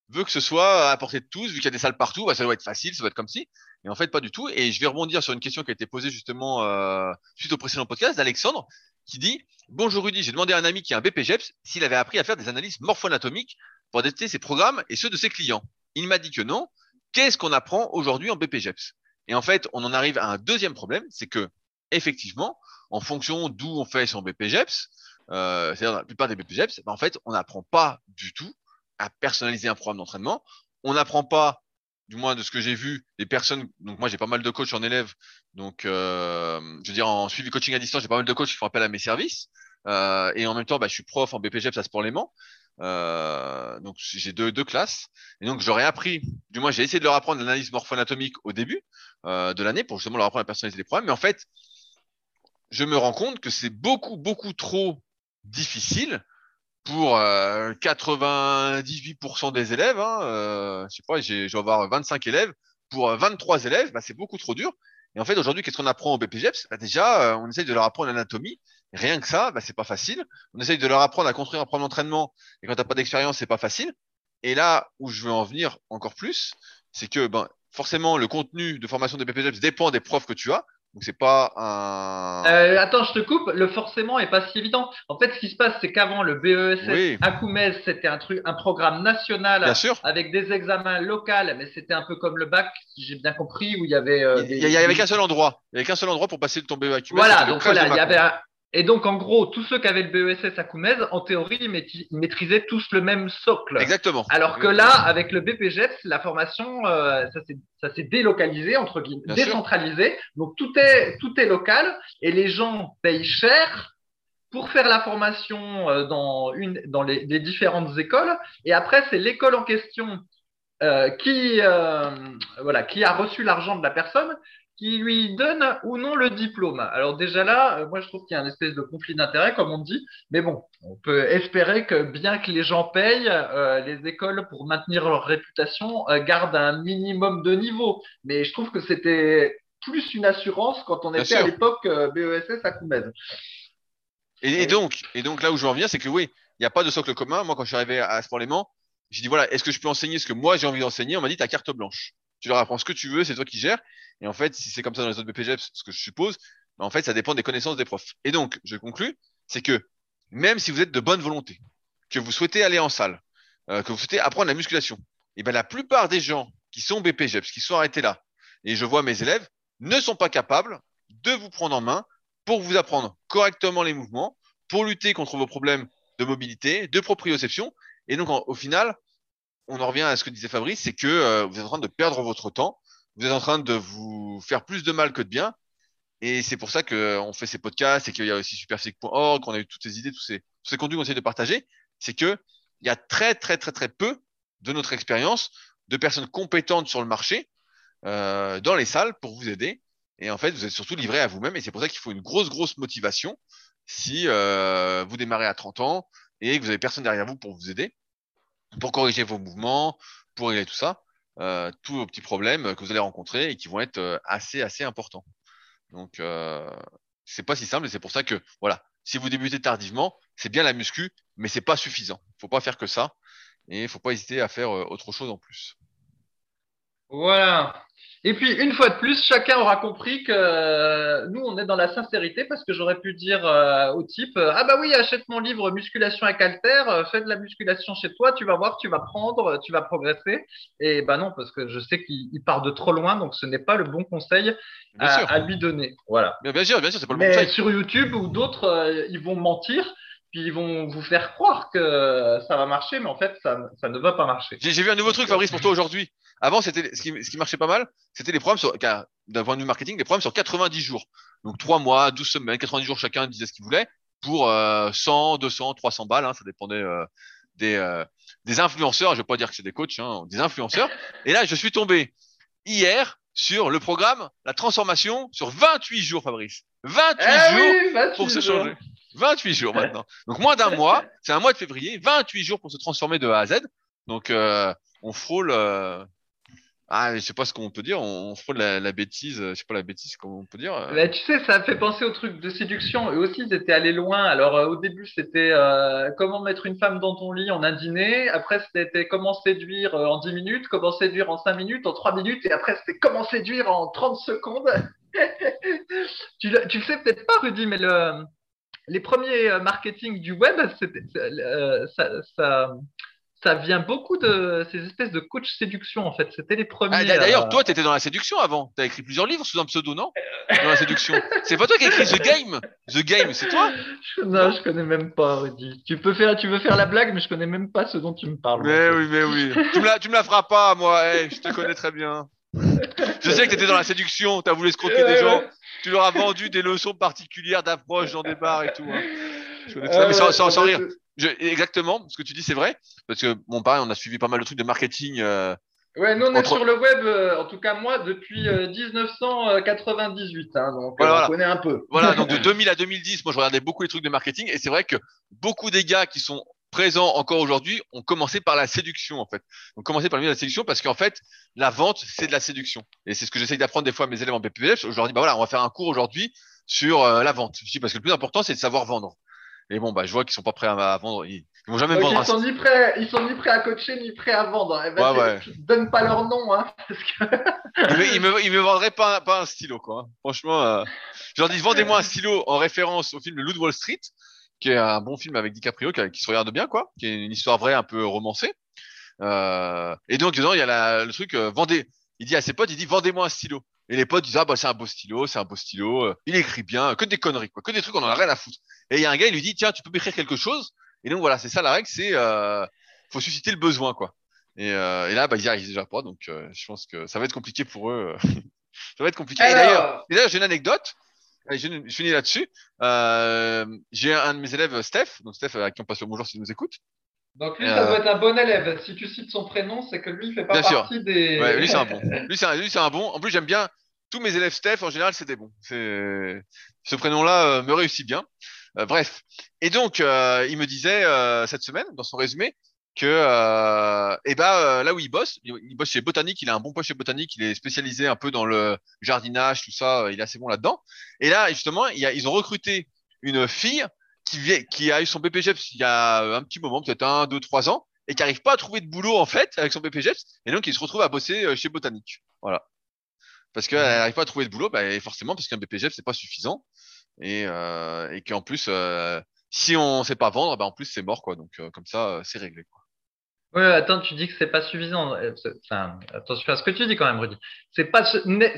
veut que ce soit à portée de tous, vu qu'il y a des salles partout, bah, ça doit être facile, ça doit être comme si. Et en fait, pas du tout. Et je vais rebondir sur une question qui a été posée justement euh, suite au précédent podcast d'Alexandre, qui dit Bonjour Rudy, j'ai demandé à un ami qui a un BPGEPS s'il avait appris à faire des analyses morpho-anatomiques pour adapter ses programmes et ceux de ses clients. Il m'a dit que non. Qu'est-ce qu'on apprend aujourd'hui en BPGEPS Et en fait, on en arrive à un deuxième problème, c'est que effectivement, en fonction d'où on fait son BPGEPS, euh, c'est-à-dire la plupart des BPGEPS, bah, en fait, on n'apprend pas du tout à personnaliser un programme d'entraînement. On n'apprend pas, du moins de ce que j'ai vu, les personnes. Donc moi j'ai pas mal de coachs en élèves, donc euh, je veux dire en suivi coaching à distance, j'ai pas mal de coachs qui font appel à mes services. Euh, et en même temps, bah, je suis prof en BPGEPS à Sport-Léman. Euh, donc j'ai deux, deux classes et donc j'aurais appris, du moins j'ai essayé de leur apprendre l'analyse morpho-anatomique au début euh, de l'année pour justement leur apprendre à personnaliser les programmes. Mais en fait, je me rends compte que c'est beaucoup beaucoup trop difficile pour 98% euh, des élèves, hein, euh, je sais pas, j'ai, je vais avoir 25 élèves, pour 23 euh, élèves, bah, c'est beaucoup trop dur. Et en fait, aujourd'hui, qu'est-ce qu'on apprend au BPGEPS bah, Déjà, on essaye de leur apprendre l'anatomie. Rien que ça, bah, c'est pas facile. On essaye de leur apprendre à construire un programme d'entraînement. Et quand t'as pas d'expérience, c'est pas facile. Et là où je veux en venir encore plus, c'est que ben, forcément, le contenu de formation des BPGEPS dépend des profs que tu as. Donc c'est pas un. Euh, attends, je te coupe. Le forcément est pas si évident. En fait, ce qui se passe, c'est qu'avant le BESS à Coumez, c'était un truc, un programme national avec des examens locaux, mais c'était un peu comme le bac, si j'ai bien compris, où il y avait. Euh, il y, avait qu'un seul endroit. Il y avait qu'un seul endroit pour passer de ton BESS à Voilà, donc voilà, il y avait un, et donc, en gros, tous ceux qui avaient le BESS à Coumez, en théorie, ils maîtrisaient tous le même socle. Exactement. Alors que là, avec le BPGEPS, la formation, euh, ça s'est délocalisé, entre guillemets, décentralisé. Donc, tout est, tout est local et les gens payent cher pour faire la formation euh, dans, une, dans les, les différentes écoles. Et après, c'est l'école en question euh, qui, voilà, qui a reçu l'argent de la personne qui lui donne ou non le diplôme. Alors déjà là, euh, moi je trouve qu'il y a un espèce de conflit d'intérêt, comme on dit, mais bon, on peut espérer que bien que les gens payent, euh, les écoles, pour maintenir leur réputation, euh, gardent un minimum de niveau. Mais je trouve que c'était plus une assurance quand on était à l'époque BESS à Coumez. Et, donc, et donc là où je reviens, c'est que oui, il n'y a pas de socle commun. Moi, quand je suis arrivé à Sport-Léman, j'ai dit voilà, est-ce que je peux enseigner ce que moi j'ai envie d'enseigner? On m'a dit ta carte blanche. Tu leur apprends ce que tu veux, c'est toi qui gères. Et en fait, si c'est comme ça dans les autres BPGEPS, ce que je suppose, en fait, ça dépend des connaissances des profs. Et donc, je conclus, c'est que même si vous êtes de bonne volonté, que vous souhaitez aller en salle, euh, que vous souhaitez apprendre la musculation, et eh ben la plupart des gens qui sont BPGEPS, qui sont arrêtés là, et je vois mes élèves, ne sont pas capables de vous prendre en main pour vous apprendre correctement les mouvements, pour lutter contre vos problèmes de mobilité, de proprioception. Et donc, au final, on en revient à ce que disait Fabrice, c'est que euh, vous êtes en train de perdre votre temps vous êtes en train de vous faire plus de mal que de bien. Et c'est pour ça qu'on fait ces podcasts et qu'il y a aussi superphysique.org, qu'on a eu toutes ces idées, tous ces, tous ces contenus qu'on essaie de partager. C'est que il y a très, très, très, très peu de notre expérience de personnes compétentes sur le marché, euh, dans les salles pour vous aider. Et en fait, vous êtes surtout livré à vous-même. Et c'est pour ça qu'il faut une grosse, grosse motivation si euh, vous démarrez à 30 ans et que vous avez personne derrière vous pour vous aider, pour corriger vos mouvements, pour régler tout ça euh, tous vos petits problèmes que vous allez rencontrer et qui vont être euh, assez assez importants. Donc euh, c'est pas si simple et c'est pour ça que voilà, si vous débutez tardivement, c'est bien la muscu, mais c'est pas suffisant. Faut pas faire que ça et faut pas hésiter à faire euh, autre chose en plus. Voilà. Et puis, une fois de plus, chacun aura compris que euh, nous, on est dans la sincérité parce que j'aurais pu dire euh, au type euh, Ah, bah oui, achète mon livre Musculation à Calter, fais de la musculation chez toi, tu vas voir, tu vas prendre, tu vas progresser. Et bah non, parce que je sais qu'il part de trop loin, donc ce n'est pas le bon conseil à, lui donner. Voilà. bien sûr, bien sûr, c'est pas le bon conseil. sur YouTube ou d'autres, ils vont mentir puis ils vont vous faire croire que ça va marcher, mais en fait, ça, ça ne va pas marcher. J'ai vu un nouveau truc, Fabrice, pour toi aujourd'hui. Avant, c'était ce qui, ce qui marchait pas mal, c'était les programmes sur, d'un point de vue marketing, des programmes sur 90 jours. Donc 3 mois, 12 semaines, 90 jours chacun disait ce qu'il voulait pour euh, 100, 200, 300 balles, hein, ça dépendait euh, des, euh, des influenceurs, je vais pas dire que c'est des coachs, hein, des influenceurs. Et là, je suis tombé hier sur le programme, la transformation sur 28 jours, Fabrice. 28 eh jours pour se changer. 28 jours maintenant. Donc moins d'un mois, c'est un mois de février, 28 jours pour se transformer de A à Z. Donc euh, on frôle euh, ah, je sais pas ce qu'on peut dire, on, frôle la, la, bêtise, je sais pas la bêtise, comment on peut dire. Euh. Bah, tu sais, ça fait penser au truc de séduction. Et aussi, ils étaient allés loin. Alors, au début, c'était comment mettre une femme dans ton lit en un dîner? Après, c'était comment séduire en 10 minutes, comment séduire en 5 minutes, en 3 minutes? Et après, c'était comment séduire en 30 secondes? tu, tu le sais peut-être pas, Rudy, mais le, les premiers euh, marketing du web, euh, ça, ça, vient beaucoup de ces espèces de coach séduction, en fait. C'était les premiers. Ah, d'ailleurs, euh, toi, tu étais dans la séduction avant. Tu as écrit plusieurs livres sous un pseudo, non? Dans la séduction. C'est pas toi qui as écrit The Game? The Game, c'est toi? Non, je connais même pas, Rudy. Tu, peux faire, tu veux faire la blague, mais je connais même pas ce dont tu me parles. Mais oui, mais oui. tu, me la, tu me la feras pas, moi. je te connais très bien. Je sais que tu étais dans la séduction, tu as voulu escroquer des gens tu leur as vendu des leçons particulières d'approche dans des bars et tout. Hein. mais sans, rire. Exactement, ce que tu dis, c'est vrai. Parce que, bon, pareil, on a suivi pas mal de trucs de marketing. Euh, ouais, nous, on est sur le web, euh, en tout cas, moi, depuis 1998. Euh, hein, donc, on connaît un peu. Voilà, donc de 2000 à 2010, moi, je regardais beaucoup les trucs de marketing. Et c'est vrai que beaucoup des gars qui sont présents encore aujourd'hui ont commencé par la séduction en fait. Ont commencé par le milieu de la séduction parce qu'en fait, la vente, c'est de la séduction. Et c'est ce que j'essaye d'apprendre des fois à mes élèves en BPF. Je leur dis, bah voilà, on va faire un cours aujourd'hui sur euh, la vente. Je dis, parce que le plus important, c'est de savoir vendre. Et bon, bah, je vois qu'ils sont pas prêts à, vendre. Ils, vont jamais vendre. Ils sont ni prêts, ils sont ni prêts à coacher ni prêts à vendre. Eh ben, ouais, Donne pas leur nom, hein. ils, me, ils, me, vendraient pas, pas un stylo, quoi. Hein. Franchement, euh... je leur dis, vendez-moi un stylo en référence au film Le Loup de Wall Street qui est un bon film avec DiCaprio, qui, se regarde bien, quoi, qui est une histoire vraie, un peu romancée. Euh, et donc dedans, il y a le truc euh, vendez. Il dit à ses potes, il dit vendez-moi un stylo. Et les potes disent ah bah c'est un beau stylo, c'est un beau stylo. Euh, il écrit bien, que des conneries, quoi, que des trucs on en a rien à foutre. Et il y a un gars, il lui dit tiens, tu peux m'écrire quelque chose. Et donc voilà, c'est ça la règle, c'est faut susciter le besoin, quoi. Et, là, bah ils y arrivent déjà pas, donc je pense que ça va être compliqué pour eux. ça va être compliqué. Et d'ailleurs, j'ai une anecdote. Allez, je, finis là-dessus. Euh, j'ai un de mes élèves, Steph, donc Steph, à qui on passe le bonjour s'il nous écoute. Donc lui, ça doit être un bon élève. Si tu cites son prénom, c'est que lui, il fait pas partie des. Ouais, lui, c'est un bon. Lui, c'est un, un, bon. En plus, j'aime bien tous mes élèves Steph. En général, c'est des bons. C'est ce prénom-là euh, me réussit bien. Euh, bref. Et donc, euh, il me disait euh, cette semaine, dans son résumé, que euh, eh ben euh, là où il bosse, il, bosse chez Botanique, il a un bon poste chez Botanique, il est spécialisé un peu dans le jardinage, tout ça, il est assez bon là-dedans. Et là justement, il y a, ils ont recruté une fille qui vient, qui a eu son BPGEPS il y a un petit moment, peut-être un, deux, trois ans, et qui arrive pas à trouver de boulot en fait avec son BPGEPS, et donc il se retrouve à bosser euh, chez Botanique. Voilà. Parce qu'elle n'arrive pas à trouver de boulot, bah, forcément parce qu'un BPGEPS c'est pas suffisant, et, euh, et qu'en plus euh, si on sait pas vendre, bah en plus c'est mort quoi. Donc comme ça c'est réglé quoi. Oui, attends, tu dis que c'est pas suffisant. Euh, enfin, attention à ce que tu dis quand même, Rudy. C'est pas,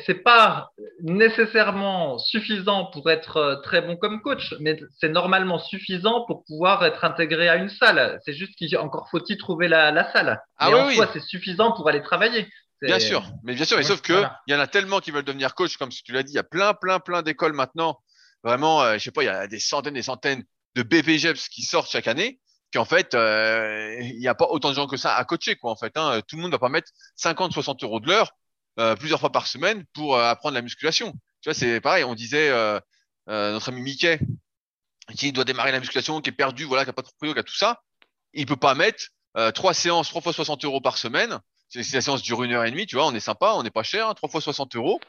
c'est pas nécessairement suffisant pour être euh, très bon comme coach, mais c'est normalement suffisant pour pouvoir être intégré à une salle. C'est juste qu'il encore faut-il trouver la, la salle. Ah oui, en c'est suffisant pour aller travailler. Bien sûr, mais bien sûr, mais sauf que il y en a tellement qui veulent devenir coach, comme tu l'as dit, il y a plein, plein, plein d'écoles maintenant. Vraiment, euh, je sais pas, il y a des centaines, des centaines de BPGEPS qui sortent chaque année qu'en fait, euh, il n'y a pas autant de gens que ça à coacher, quoi, en fait. Hein. Tout le monde ne va pas mettre 50, 60 euros de l'heure euh, plusieurs fois par semaine pour euh, apprendre la musculation. Tu vois, c'est pareil. On disait notre ami Mickey qui doit démarrer la musculation, qui est perdu, voilà, qui a pas de proprio, qui a tout ça. Il peut pas mettre trois séances, trois fois 60 euros par semaine. Si la séance dure une heure et demie, tu vois, on est sympa, on n'est pas cher, hein, trois fois 60 euros.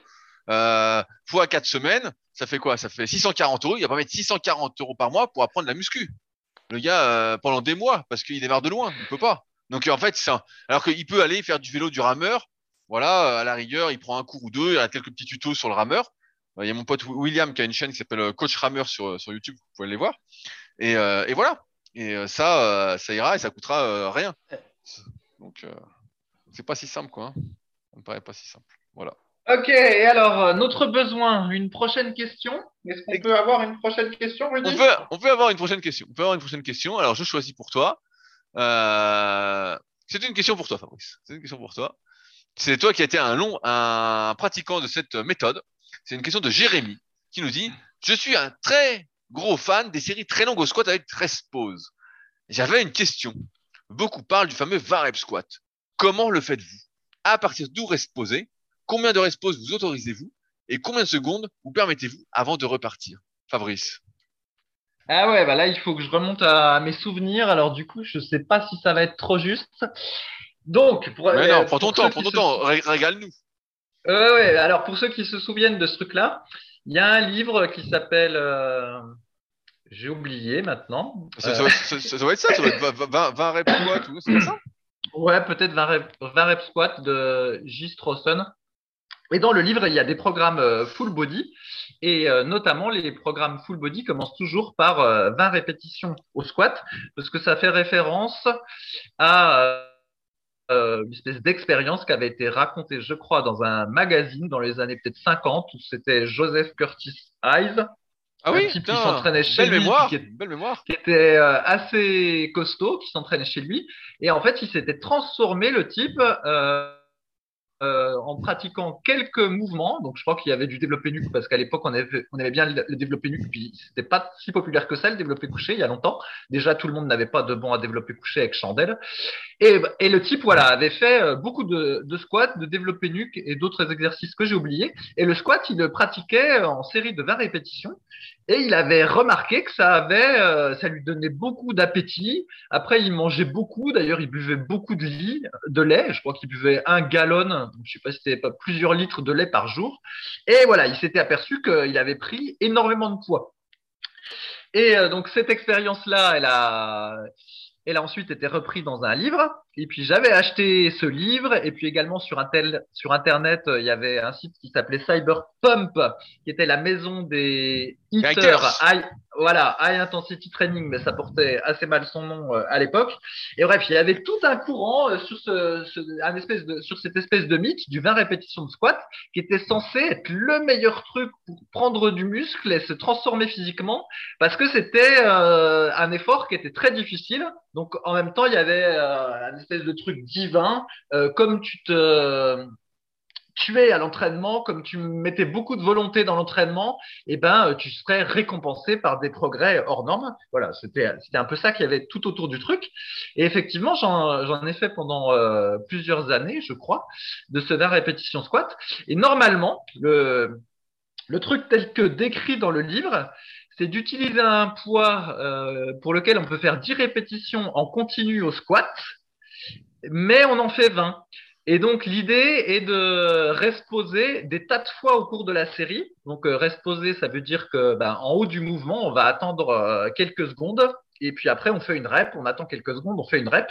Fois quatre semaines, ça fait quoi? Ça fait 640 euros. Il va pas mettre 640 euros par mois pour apprendre la muscu le gars euh, pendant des mois parce qu'il démarre de loin, il peut pas. Donc en fait, ça, alors qu'il peut aller faire du vélo du rameur, voilà, euh, à la rigueur, il prend un cours ou deux, il a quelques petits tutos sur le rameur. Euh, il y a mon pote William qui a une chaîne qui s'appelle Coach Rameur sur, sur YouTube, vous pouvez aller voir. Et, et voilà. Et ça, ça ira et ça coûtera rien. Donc c'est pas si simple quoi. Hein. Ça me paraît pas si simple. Voilà. Ok, et alors, euh, notre besoin, une prochaine question? Est-ce qu'on peut avoir une prochaine question, on peut, on peut avoir une prochaine question. On peut avoir une prochaine question. Alors, je choisis pour toi. Euh, c'est une question pour toi, Fabrice. C'est une question pour toi. C'est toi qui as été un long, un pratiquant de cette méthode. C'est une question de Jérémy qui nous dit Je suis un très gros fan des séries très longues au squat avec 13 pauses. J'avais une question. beaucoup parlent du fameux 20 rep squat. Comment le faites-vous? À partir d'où reste posé? Combien de rest vous autorisez-vous Et combien de secondes vous permettez-vous avant de repartir? Fabrice ah ouais, bah là, il faut que je remonte à mes souvenirs. Alors, du coup, je sais pas si ça va être trop juste. Donc, pour, Mais non, prends ton temps, prends ton temps, régale-nous. Euh, ouais, alors pour ceux qui se souviennent de ce truc-là, il y a un livre qui s'appelle. Euh, j'ai oublié maintenant. Ça, ça, ça, doit être ça, ça doit être 20, 20 reps squat, c'est ça? Ouais, peut-être 20 reps, 20 reps squat de J. Strawson. Et dans le livre, il y a des programmes euh, full body. Et euh, notamment, les programmes full body commencent toujours par 20 euh, répétitions au squat, parce que ça fait référence à une espèce d'expérience qui avait été racontée, je crois, dans un magazine dans les années peut-être 50, où c'était Joseph Curtis Ives. Ah oui, qui s'entraînait chez belle lui, mémoire, qui, belle mémoire. qui était assez costaud, qui s'entraînait chez lui. Et en fait, il s'était transformé, le type, euh, euh, en pratiquant quelques mouvements. Donc, je crois qu'il y avait du développé nu parce qu'à l'époque, on avait, on avait bien le, développé nu, puis c'était pas si populaire que ça, le développé couché, il y a longtemps. Déjà, tout le monde n'avait pas de bon à développer couché avec chandelle. Et, et le type, voilà, avait fait euh, beaucoup de, de squats, de développé nu et d'autres exercices que j'ai oubliés. Et le squat, il le pratiquait en série de 20 répétitions. Et il avait remarqué que ça avait, euh, ça lui donnait beaucoup d'appétit. Après, il mangeait beaucoup. D'ailleurs, il buvait beaucoup de, lit, de lait. Je crois qu'il buvait un gallon, je sais pas si c'était pas plusieurs litres de lait par jour. Et voilà, il s'était aperçu qu'il avait pris énormément de poids. Et euh, donc cette expérience-là, elle a, elle a ensuite été reprise dans un livre. Et puis j'avais acheté ce livre. Et puis également sur, un tel, sur Internet, il y avait un site qui s'appelait Cyberpump, qui était la maison des hitters high, voilà, high intensity training, mais ça portait assez mal son nom euh, à l'époque. Et bref, il y avait tout un courant euh, sur, ce, ce, un espèce de, sur cette espèce de mythe du 20 répétitions de squat, qui était censé être le meilleur truc pour prendre du muscle et se transformer physiquement, parce que c'était euh, un effort qui était très difficile. Donc en même temps, il y avait un espèce de truc divin, euh, comme tu te tuais à l'entraînement, comme tu mettais beaucoup de volonté dans l'entraînement, eh ben, euh, tu serais récompensé par des progrès hors normes. Voilà, c'était, c'était un peu ça qu'il y avait tout autour du truc. Et effectivement, j'en, ai fait pendant euh, plusieurs années, je crois, de ce 20 répétitions squat. Et normalement, le, le truc tel que décrit dans le livre, c'est d'utiliser un poids pour lequel on peut faire 10 répétitions en continu au squat mais on en fait 20. Et donc l'idée est de resposer des tas de fois au cours de la série. Donc euh, resposer, ça veut dire que ben, en haut du mouvement, on va attendre euh, quelques secondes et puis après on fait une rep, on attend quelques secondes, on fait une rep.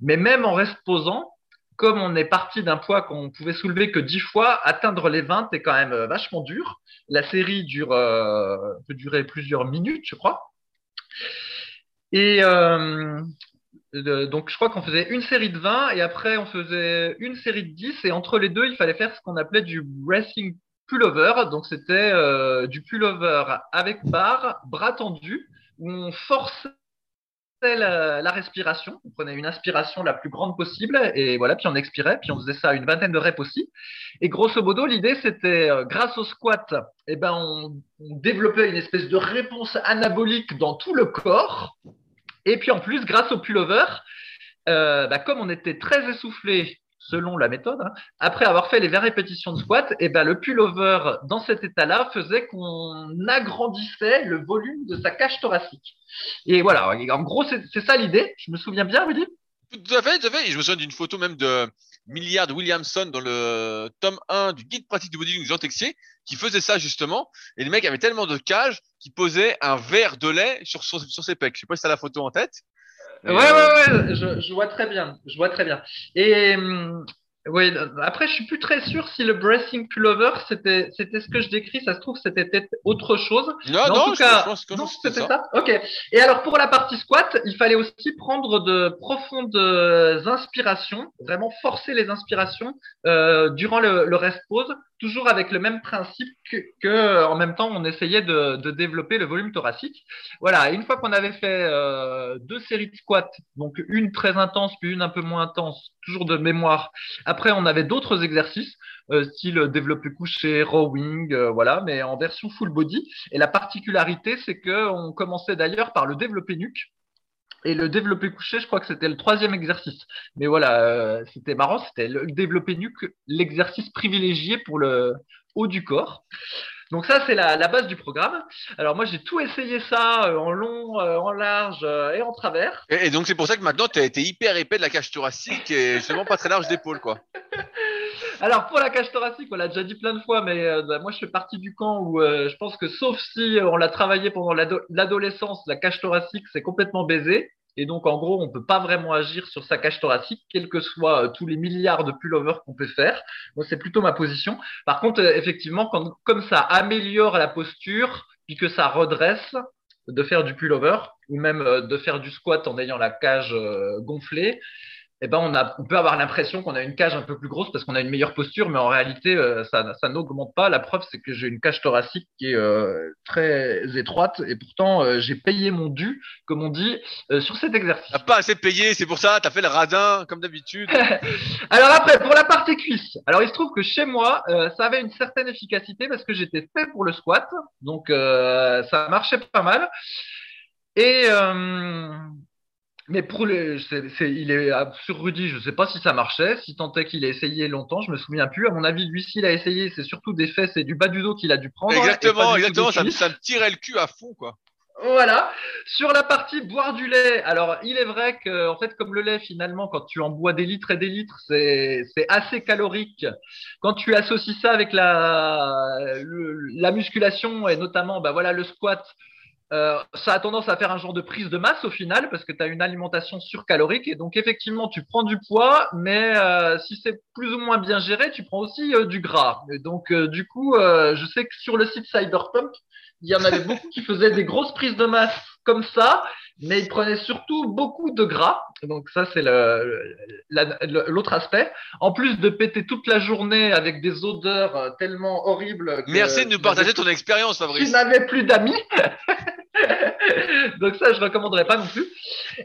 Mais même en resposant, comme on est parti d'un poids qu'on pouvait soulever que 10 fois, atteindre les 20 est quand même euh, vachement dur. La série dure peut durer plusieurs minutes, je crois. Et donc je crois qu'on faisait une série de 20 et après on faisait une série de 10 et entre les deux il fallait faire ce qu'on appelait du bracing pullover. Donc c'était euh, du pullover avec barre, bras tendu, où on forçait la, respiration. On prenait une inspiration la plus grande possible et voilà, puis on expirait, puis on faisait ça une vingtaine de reps aussi. Et grosso modo, l'idée c'était, euh, grâce au squat, eh ben, on développait une espèce de réponse anabolique dans tout le corps et puis en plus, grâce au pullover, euh, bah, comme on était très essoufflé selon la méthode, hein, après avoir fait les 20 répétitions de squat, et ben le pullover dans cet état-là faisait qu'on agrandissait le volume de sa cage thoracique. Et voilà, en gros, c'est ça l'idée. Je me souviens bien, Rudy Tout à fait, tout à fait. Et je me souviens d'une photo même de Milliard Williamson dans le tome 1 du guide pratique du bodybuilding Jean Texier qui faisait ça justement. Et le mec avait tellement de cage qu'il posait un verre de lait sur, sur, ses pecs. Je sais pas si tu as la photo en tête. Ouais, ouais, ouais, je, je, vois très bien. Je vois très bien. Et hum, oui, après, je suis plus très sûr si le bracing pullover, c'était, c'était ce que je décris. Ça se trouve, c'était peut-être autre chose. Non, non, en tout cas, non, c'était ça. Ok. Et alors, pour la partie squat, il fallait aussi prendre de profondes inspirations, vraiment forcer les inspirations euh, durant le, le rest pause toujours avec le même principe que, que, en même temps on essayait de, développer le volume thoracique. Voilà, une fois qu'on avait fait euh, deux séries de squats, donc une très intense puis une un peu moins intense, toujours de mémoire. Après on avait d'autres exercices, euh, style développé couché, rowing, euh, voilà, mais en version full body. Et la particularité c'est que on commençait d'ailleurs par le développé nuque Et le développé couché, je crois que c'était le troisième exercice. Mais voilà, euh, c'était marrant, c'était le développé nuque, l'exercice privilégié pour le haut du corps. Donc ça, c'est la, base du programme. Alors moi, j'ai tout essayé ça euh, en long, euh, en large et en travers. Et, donc c'est pour ça que maintenant, tu as été hyper épais de la cage thoracique et justement pas très large d'épaule, quoi. Alors pour la cage thoracique, on l'a déjà dit plein de fois, mais bah, moi je fais partie du camp où je pense que sauf si on l'a travaillé pendant l'adolescence, la cage thoracique c'est complètement baisé. Et donc, en gros, on ne peut pas vraiment agir sur sa cage thoracique, quels que soient euh, tous les milliards de pullovers qu'on peut faire. Moi, c'est plutôt ma position. Par contre, euh, effectivement, comme ça améliore la posture, puis que ça redresse, de faire du pullover ou même euh, de faire du squat en ayant la cage gonflée, eh ben on, a, on peut avoir l'impression qu'on a une cage un peu plus grosse parce qu'on a une meilleure posture, mais en réalité, euh, ça, ça n'augmente pas. La preuve, c'est que j'ai une cage thoracique qui est euh, très étroite et pourtant, euh, j'ai payé mon dû, comme on dit, sur cet exercice. T'as pas assez payé, c'est pour ça, tu as fait le radin, comme d'habitude. alors après, pour la partie cuisse, alors il se trouve que chez moi, ça avait une certaine efficacité parce que j'étais fait pour le squat, donc ça marchait pas mal. Et mais pour les, il est sur Rudy, je ne sais pas si ça marchait. Si tant est qu'il a essayé longtemps, je me souviens plus. À mon avis, lui, s'il a essayé, c'est surtout des fesses et du bas du dos qu'il a dû prendre. Exactement, exactement. Ça, ça, me tirait le cul à fond, quoi. Voilà. Sur la partie boire du lait, alors il est vrai que, en fait, comme le lait, finalement, quand tu en bois des litres et des litres, c'est assez calorique. Quand tu associes ça avec la, la musculation et notamment, bah voilà, le squat euh, ça a tendance à faire un genre de prise de masse au final parce que tu as une alimentation surcalorique et donc effectivement tu prends du poids mais euh, si c'est plus ou moins bien géré tu prends aussi euh, du gras. Et donc du coup je sais que sur le site Cyberpump il y en avait beaucoup qui faisaient des grosses prises de masse comme ça mais ils prenaient surtout beaucoup de gras. Donc ça c'est l'autre aspect. En plus de péter toute la journée avec des odeurs tellement horribles merci de nous partager ton expérience Fabrice. tu n'avais plus d'amis donc ça, je recommanderais pas non plus.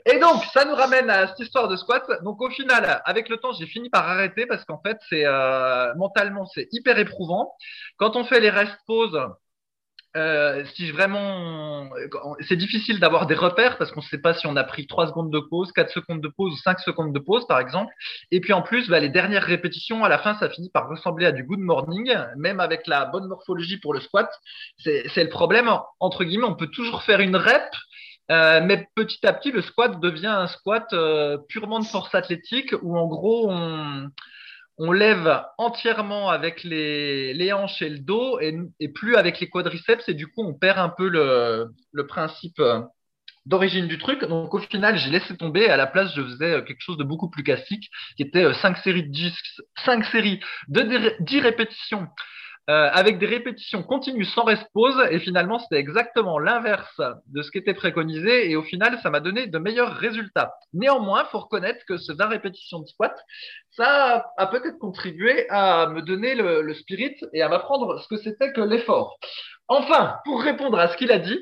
Et donc, ça nous ramène à cette histoire de squat. Donc au final, avec le temps, j'ai fini par arrêter parce qu'en fait, c'est euh, mentalement, c'est hyper éprouvant. Quand on fait les rest pauses, euh, si vraiment, c'est difficile d'avoir des repères parce qu'on ne sait pas si on a pris 3 secondes de pause, 4 secondes de pause ou 5 secondes de pause, par exemple. Et puis en plus, bah, les dernières répétitions, à la fin, ça finit par ressembler à du good morning, même avec la bonne morphologie pour le squat. C'est le problème, entre guillemets, on peut toujours faire une rep, euh, mais petit à petit, le squat devient un squat euh, purement de force athlétique où en gros, on, on lève entièrement avec les, hanches et le dos et, plus avec les quadriceps et du coup on perd un peu le, principe euh, d'origine du truc. Donc au final j'ai laissé tomber et à la place je faisais euh, quelque chose de beaucoup plus classique qui était 5 euh, séries de 10, 5 séries de 10 répétitions euh, avec des répétitions continues sans rest pause. Et finalement, c'était exactement l'inverse de ce qui était préconisé. Et au final, ça m'a donné de meilleurs résultats. Néanmoins, faut reconnaître que ce 20 répétitions de squat, ça a peut-être contribué à me donner le, le spirit et à m'apprendre ce que c'était que l'effort. Enfin, pour répondre à ce qu'il a dit,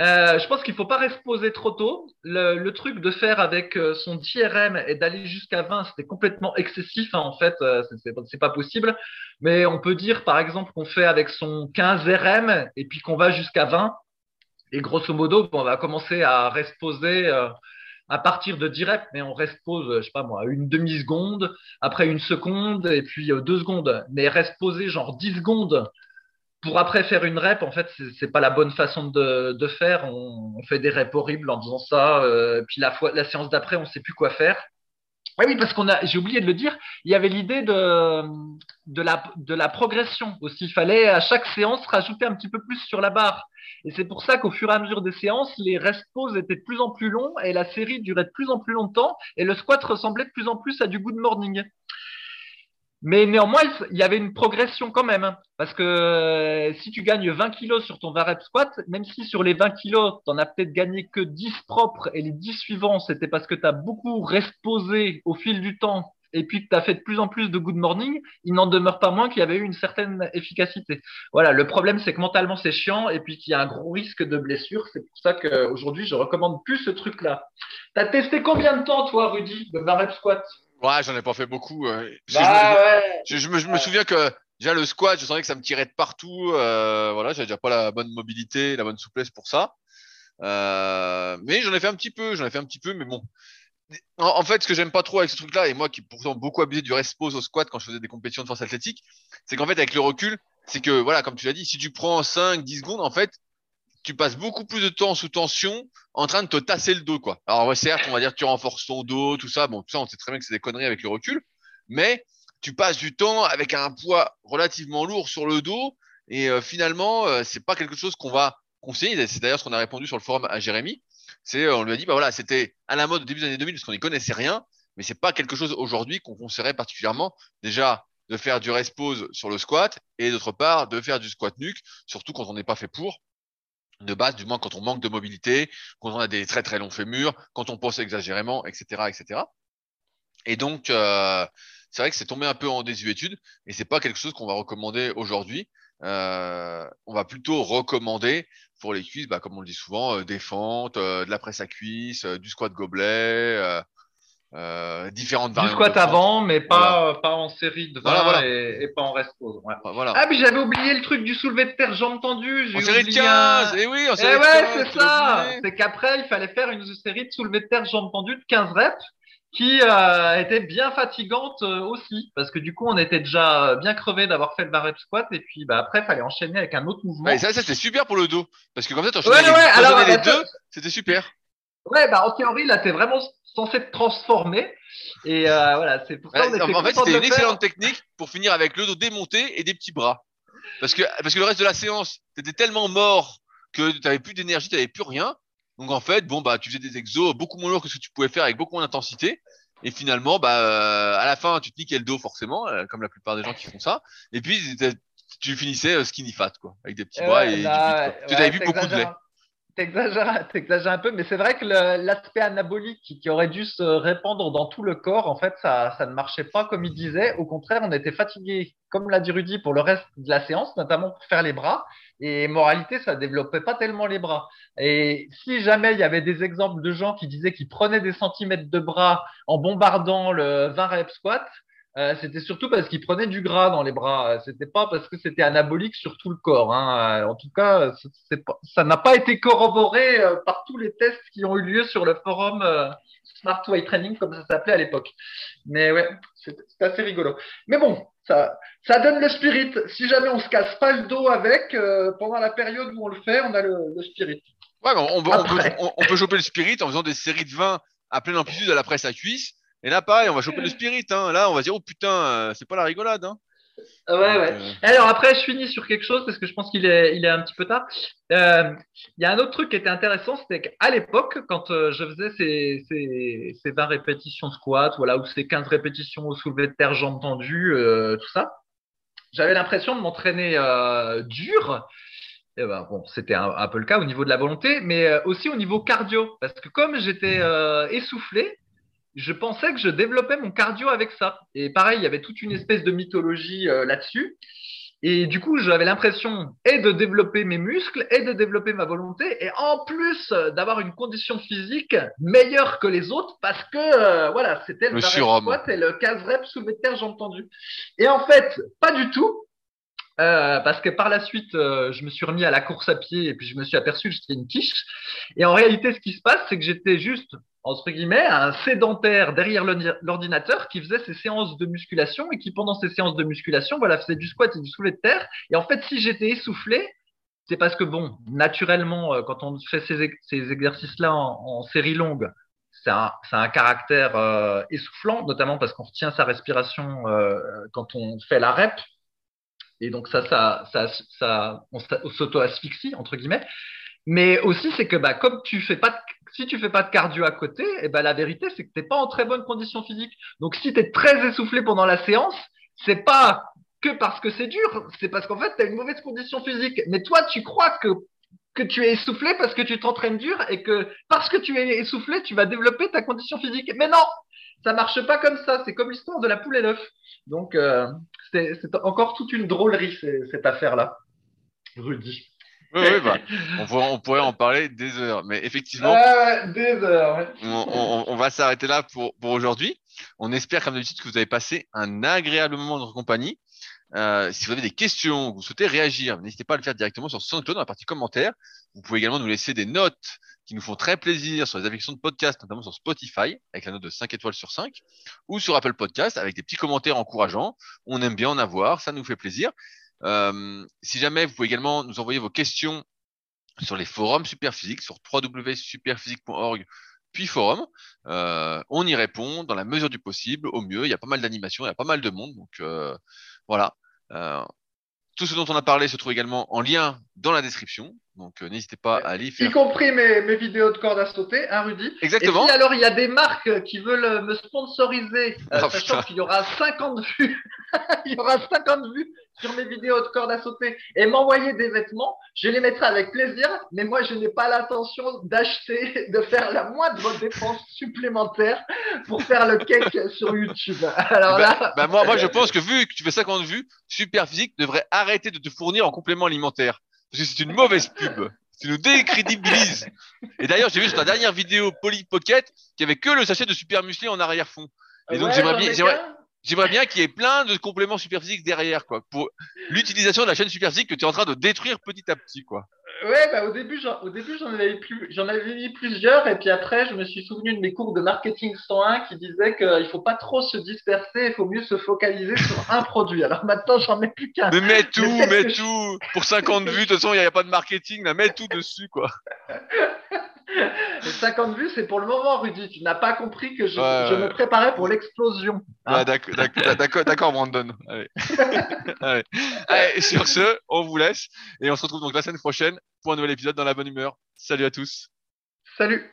euh, je pense qu'il ne faut pas reposer trop tôt. Le, truc de faire avec euh, son 10 RM et d'aller jusqu'à 20, c'était complètement excessif. Hein, en fait, euh, ce c'est pas possible. Mais on peut dire, par exemple, qu'on fait avec son 15 RM et puis qu'on va jusqu'à 20. Et grosso modo, on va commencer à reposer à partir de 10 reps, mais on pose, je sais pas moi, une demi-seconde, après une seconde et puis deux secondes. Mais poser genre 10 secondes pour après faire une rep, en fait, c'est pas la bonne façon de, faire. On, fait des reps horribles en faisant ça. Euh, puis la, séance d'après, on sait plus quoi faire. Oui, oui, parce qu'on a, j'ai oublié de le dire, il y avait l'idée de, la, progression aussi. Il fallait à chaque séance rajouter un petit peu plus sur la barre. Et c'est pour ça qu'au fur et à mesure des séances, les rest pauses étaient de plus en plus longs et la série durait de plus en plus longtemps et le squat ressemblait de plus en plus à du good morning. Mais néanmoins, il y avait une progression quand même. Hein. parce que euh, si tu gagnes 20 kilos sur ton varep squat, même si sur les 20 kilos, tu n'en as peut-être gagné que 10 propres et les 10 suivants, c'était parce que tu as beaucoup reposé au fil du temps et puis que tu as fait de plus en plus de good morning, il n'en demeure pas moins qu'il y avait eu une certaine efficacité. Voilà, le problème, c'est que mentalement, c'est chiant et puis qu'il y a un gros risque de blessure. C'est pour ça qu'aujourd'hui, je recommande plus ce truc-là. Tu as testé combien de temps, toi, Rudy, le varep squat? Ouais, j'en ai pas fait beaucoup. Euh, bah, je, me, souviens que déjà le squat, je sentais que ça me tirait de partout. Euh, voilà, j'avais déjà pas la bonne mobilité, la bonne souplesse pour ça. mais j'en ai fait un petit peu, j'en ai fait un petit peu, mais bon. En, fait, ce que j'aime pas trop avec ce truc-là, et moi qui pourtant beaucoup abusé du rest pose au squat quand je faisais des compétitions de force athlétique, c'est qu'en fait, avec le recul, c'est que, voilà, comme tu l'as dit, si tu prends 5, 10 secondes, en fait, tu passes beaucoup plus de temps sous tension en train de te tasser le dos, quoi. Alors, ouais, certes, on va dire que tu renforces ton dos, tout ça. Bon, ça, on sait très bien que c'est des conneries avec le recul. Mais tu passes du temps avec un poids relativement lourd sur le dos. Et euh, finalement, euh, c'est pas quelque chose qu'on va conseiller. C'est d'ailleurs ce qu'on a répondu sur le forum à Jérémy. C'est, euh, on lui a dit, bah voilà, c'était à la mode au début des années 2000 parce qu'on n'y connaissait rien. Mais c'est pas quelque chose aujourd'hui qu'on conseillerait particulièrement. Déjà, de faire du rest pose sur le squat et d'autre part de faire du squat nuque, surtout quand on n'est pas fait pour de base, du moins quand on manque de mobilité, quand on a des très très longs fémurs, quand on pense exagérément, etc., etc. Et donc, euh, c'est vrai que c'est tombé un peu en désuétude et c'est pas quelque chose qu'on va recommander aujourd'hui. Euh, on va plutôt recommander pour les cuisses, bah, comme on le dit souvent, euh, des fentes, euh, de la presse à cuisse, du squat gobelet, euh, différentes variantes. Du squat avant, mais pas, pas en série de 20 Et, et, pas en rest. Ouais. Voilà. Ah, mais j'avais oublié le truc du soulevé de terre jambes tendues. En série de 15 Et eh oui, en série eh ouais, c'est ça C'est qu'après, il fallait faire une série de soulevé de terre jambes tendues de 15 reps qui euh, était bien fatigante euh, aussi parce que du coup on était déjà bien crevé d'avoir fait le bar rep squat et puis bah après fallait enchaîner avec un autre mouvement. Ouais, ça, ça c'était super pour le dos parce que comme ça tu enchaînais ouais, les, alors, les deux, c'était super. Ouais, bah en théorie là t'es vraiment censé te transformer. Et euh, voilà, c'est pour ça En fait, c'était une excellente technique pour finir avec le dos démonté et des petits bras. Parce que, parce que le reste de la séance, t'étais tellement mort que tu n'avais plus d'énergie, tu n'avais plus rien. Donc en fait, bon bah tu faisais des exos beaucoup moins lourds que ce que tu pouvais faire avec beaucoup moins d'intensité. Et finalement, bah euh, à la fin, tu te niquais le dos forcément, euh, comme la plupart des gens qui font ça. Et puis tu finissais skinny fat quoi, avec des petits bras et, du vide, Tu avais vu beaucoup de lait. T'exagères, un peu, mais c'est vrai que l'aspect anabolique qui, aurait dû se répandre dans tout le corps, en fait, ça, ne marchait pas comme il disait. Au contraire, on était fatigué, comme l'a dit Rudy, pour le reste de la séance, notamment pour faire les bras. Et moralité, ça développait pas tellement les bras. Et si jamais il y avait des exemples de gens qui disaient qu'ils prenaient des centimètres de bras en bombardant le 20 reps squat, euh, c'était surtout parce qu'il prenait du gras dans les bras. C'était pas parce que c'était anabolique sur tout le corps. Hein. En tout cas, ça n'a pas été corroboré euh, par tous les tests qui ont eu lieu sur le forum euh, Smart Weight Training, comme ça s'appelait à l'époque. Mais ouais, c'est assez rigolo. Mais bon, ça, ça donne le spirit. Si jamais on se casse pas le dos avec, pendant la période où on le fait, on a le, spirit. Ouais, on, peut, on, peut, choper le spirit en faisant des séries de 20 à pleine amplitude à la presse à cuisse et là, pareil, on va choper le spirit. Hein. Là, on va dire, oh putain, euh, c'est pas la rigolade. Hein. Ah ouais, ouais. Euh, Alors après, je finis sur quelque chose parce que je pense qu'il est, il est un petit peu tard. Euh, il y a un autre truc qui était intéressant, c'était qu'à l'époque, quand je faisais ces, ces, ces, 20 répétitions squat, voilà, ou ces 15 répétitions au soulevé de terre, jambes tendues, tout ça, j'avais l'impression de m'entraîner dur. Et ben, bon, c'était un, un, peu le cas au niveau de la volonté, mais aussi au niveau cardio, parce que comme j'étais essoufflé, je pensais que je développais mon cardio avec ça. Et pareil, il y avait toute une espèce de mythologie euh, là-dessus. Et du coup, j'avais l'impression et de développer mes muscles et de développer ma volonté et en plus euh, d'avoir une condition physique meilleure que les autres parce que euh, voilà, c'était le, squat et le 15 reps sous terre, j'ai entendu. Et en fait, pas du tout. parce que par la suite, je me suis remis à la course à pied et puis je me suis aperçu que j'étais une quiche. Et en réalité, ce qui se passe, c'est que j'étais juste entre guillemets, un sédentaire derrière l'ordinateur qui faisait ses séances de musculation et qui, pendant ses séances de musculation, voilà, faisait du squat et du soulevé de terre. Et en fait, si j'étais essoufflé, c'est parce que, bon, naturellement, euh, quand on fait ces, exercices-là en, série longue, c'est un, un, caractère euh, essoufflant, notamment parce qu'on retient sa respiration euh, quand on fait la rep. Et donc, ça, ça, ça, ça on s'auto-asphyxie, entre guillemets. Mais aussi, c'est que bah, comme tu fais pas de, si tu fais pas de cardio à côté, et eh ben, la vérité, c'est que tu n'es pas en très bonne condition physique. Donc, si tu es très essoufflé pendant la séance, c'est pas que parce que c'est dur, c'est parce qu'en fait, tu as une mauvaise condition physique. Mais toi, tu crois que, que tu es essoufflé parce que tu t'entraînes dur et que parce que tu es essoufflé, tu vas développer ta condition physique. Mais non, ça marche pas comme ça. C'est comme l'histoire de la poule et l'œuf. Donc, euh, c'est encore toute une drôlerie, cette affaire-là. Rudy. Oui, oui bah, on, pourrait, en parler des heures. Mais effectivement, des heures, on, va s'arrêter là pour, pour aujourd'hui. On espère, comme d'habitude, que vous avez passé un agréable moment de notre compagnie. Euh, si vous avez des questions, vous souhaitez réagir, n'hésitez pas à le faire directement sur SoundCloud dans la partie commentaires. Vous pouvez également nous laisser des notes qui nous font très plaisir sur les applications de podcast, notamment sur Spotify, avec la note de 5 étoiles sur 5, ou sur Apple Podcast, avec des petits commentaires encourageants. On aime bien en avoir, ça nous fait plaisir. Euh, si jamais, vous pouvez également nous envoyer vos questions sur les forums Superphysique, sur www.superphysique.org, puis forum. Euh, on y répond dans la mesure du possible, au mieux. Il y a pas mal d'animations, il y a pas mal de monde. Donc euh, voilà. Euh, tout ce dont on a parlé se trouve également en lien dans la description. Donc n'hésitez pas à aller faire. Y compris mes, mes vidéos de corde à sauter, hein, Rudy Exactement. Et alors il y a des marques qui veulent me sponsoriser, oh, sachant qu'il y aura 50 vues, il y aura 50 vues sur mes vidéos de corde à sauter et m'envoyer des vêtements, je les mettrai avec plaisir, mais moi je n'ai pas l'intention d'acheter, de faire la moindre dépense supplémentaire pour faire le cake sur YouTube. Alors bah, là... bah moi, moi je pense que vu que tu fais 50 vues, Superphysique devrait arrêter de te fournir en complément alimentaire. Parce que c'est une mauvaise pub. Tu nous décrédibilises. Et d'ailleurs, j'ai vu sur ta dernière vidéo Poly Pocket qu'il n'y avait que le sachet de super musclé en arrière-fond. Et donc, j'aimerais bien, j'aimerais, bien qu'il y ait plein de compléments superphysiques derrière, quoi, pour l'utilisation de la chaîne superphysique que tu es en train de détruire petit à petit, quoi. Ouais, bah au début, j'en, au début, j'en avais plus, j'en avais mis plusieurs, et puis après, je me suis souvenu de mes cours de marketing 101 qui disaient qu'il faut pas trop se disperser, il faut mieux se focaliser sur un produit. Alors maintenant, j'en mets plus qu'un. Mais mets tout, peut-être mets je- tout. Pour 50 vues, de toute façon, il n'y a, pas de marketing, là, mets tout dessus, quoi. Les 50 vues, c'est pour le moment, Rudy. Tu n'as pas compris que je, Ouais, je ouais. me préparais pour l'explosion. hein. D'accord, d'accord, d'accord, d'accord, Brandon. Allez. Allez. Allez, sur ce, on vous laisse et on se retrouve donc la semaine prochaine pour un nouvel épisode dans la bonne humeur. Salut à tous. Salut.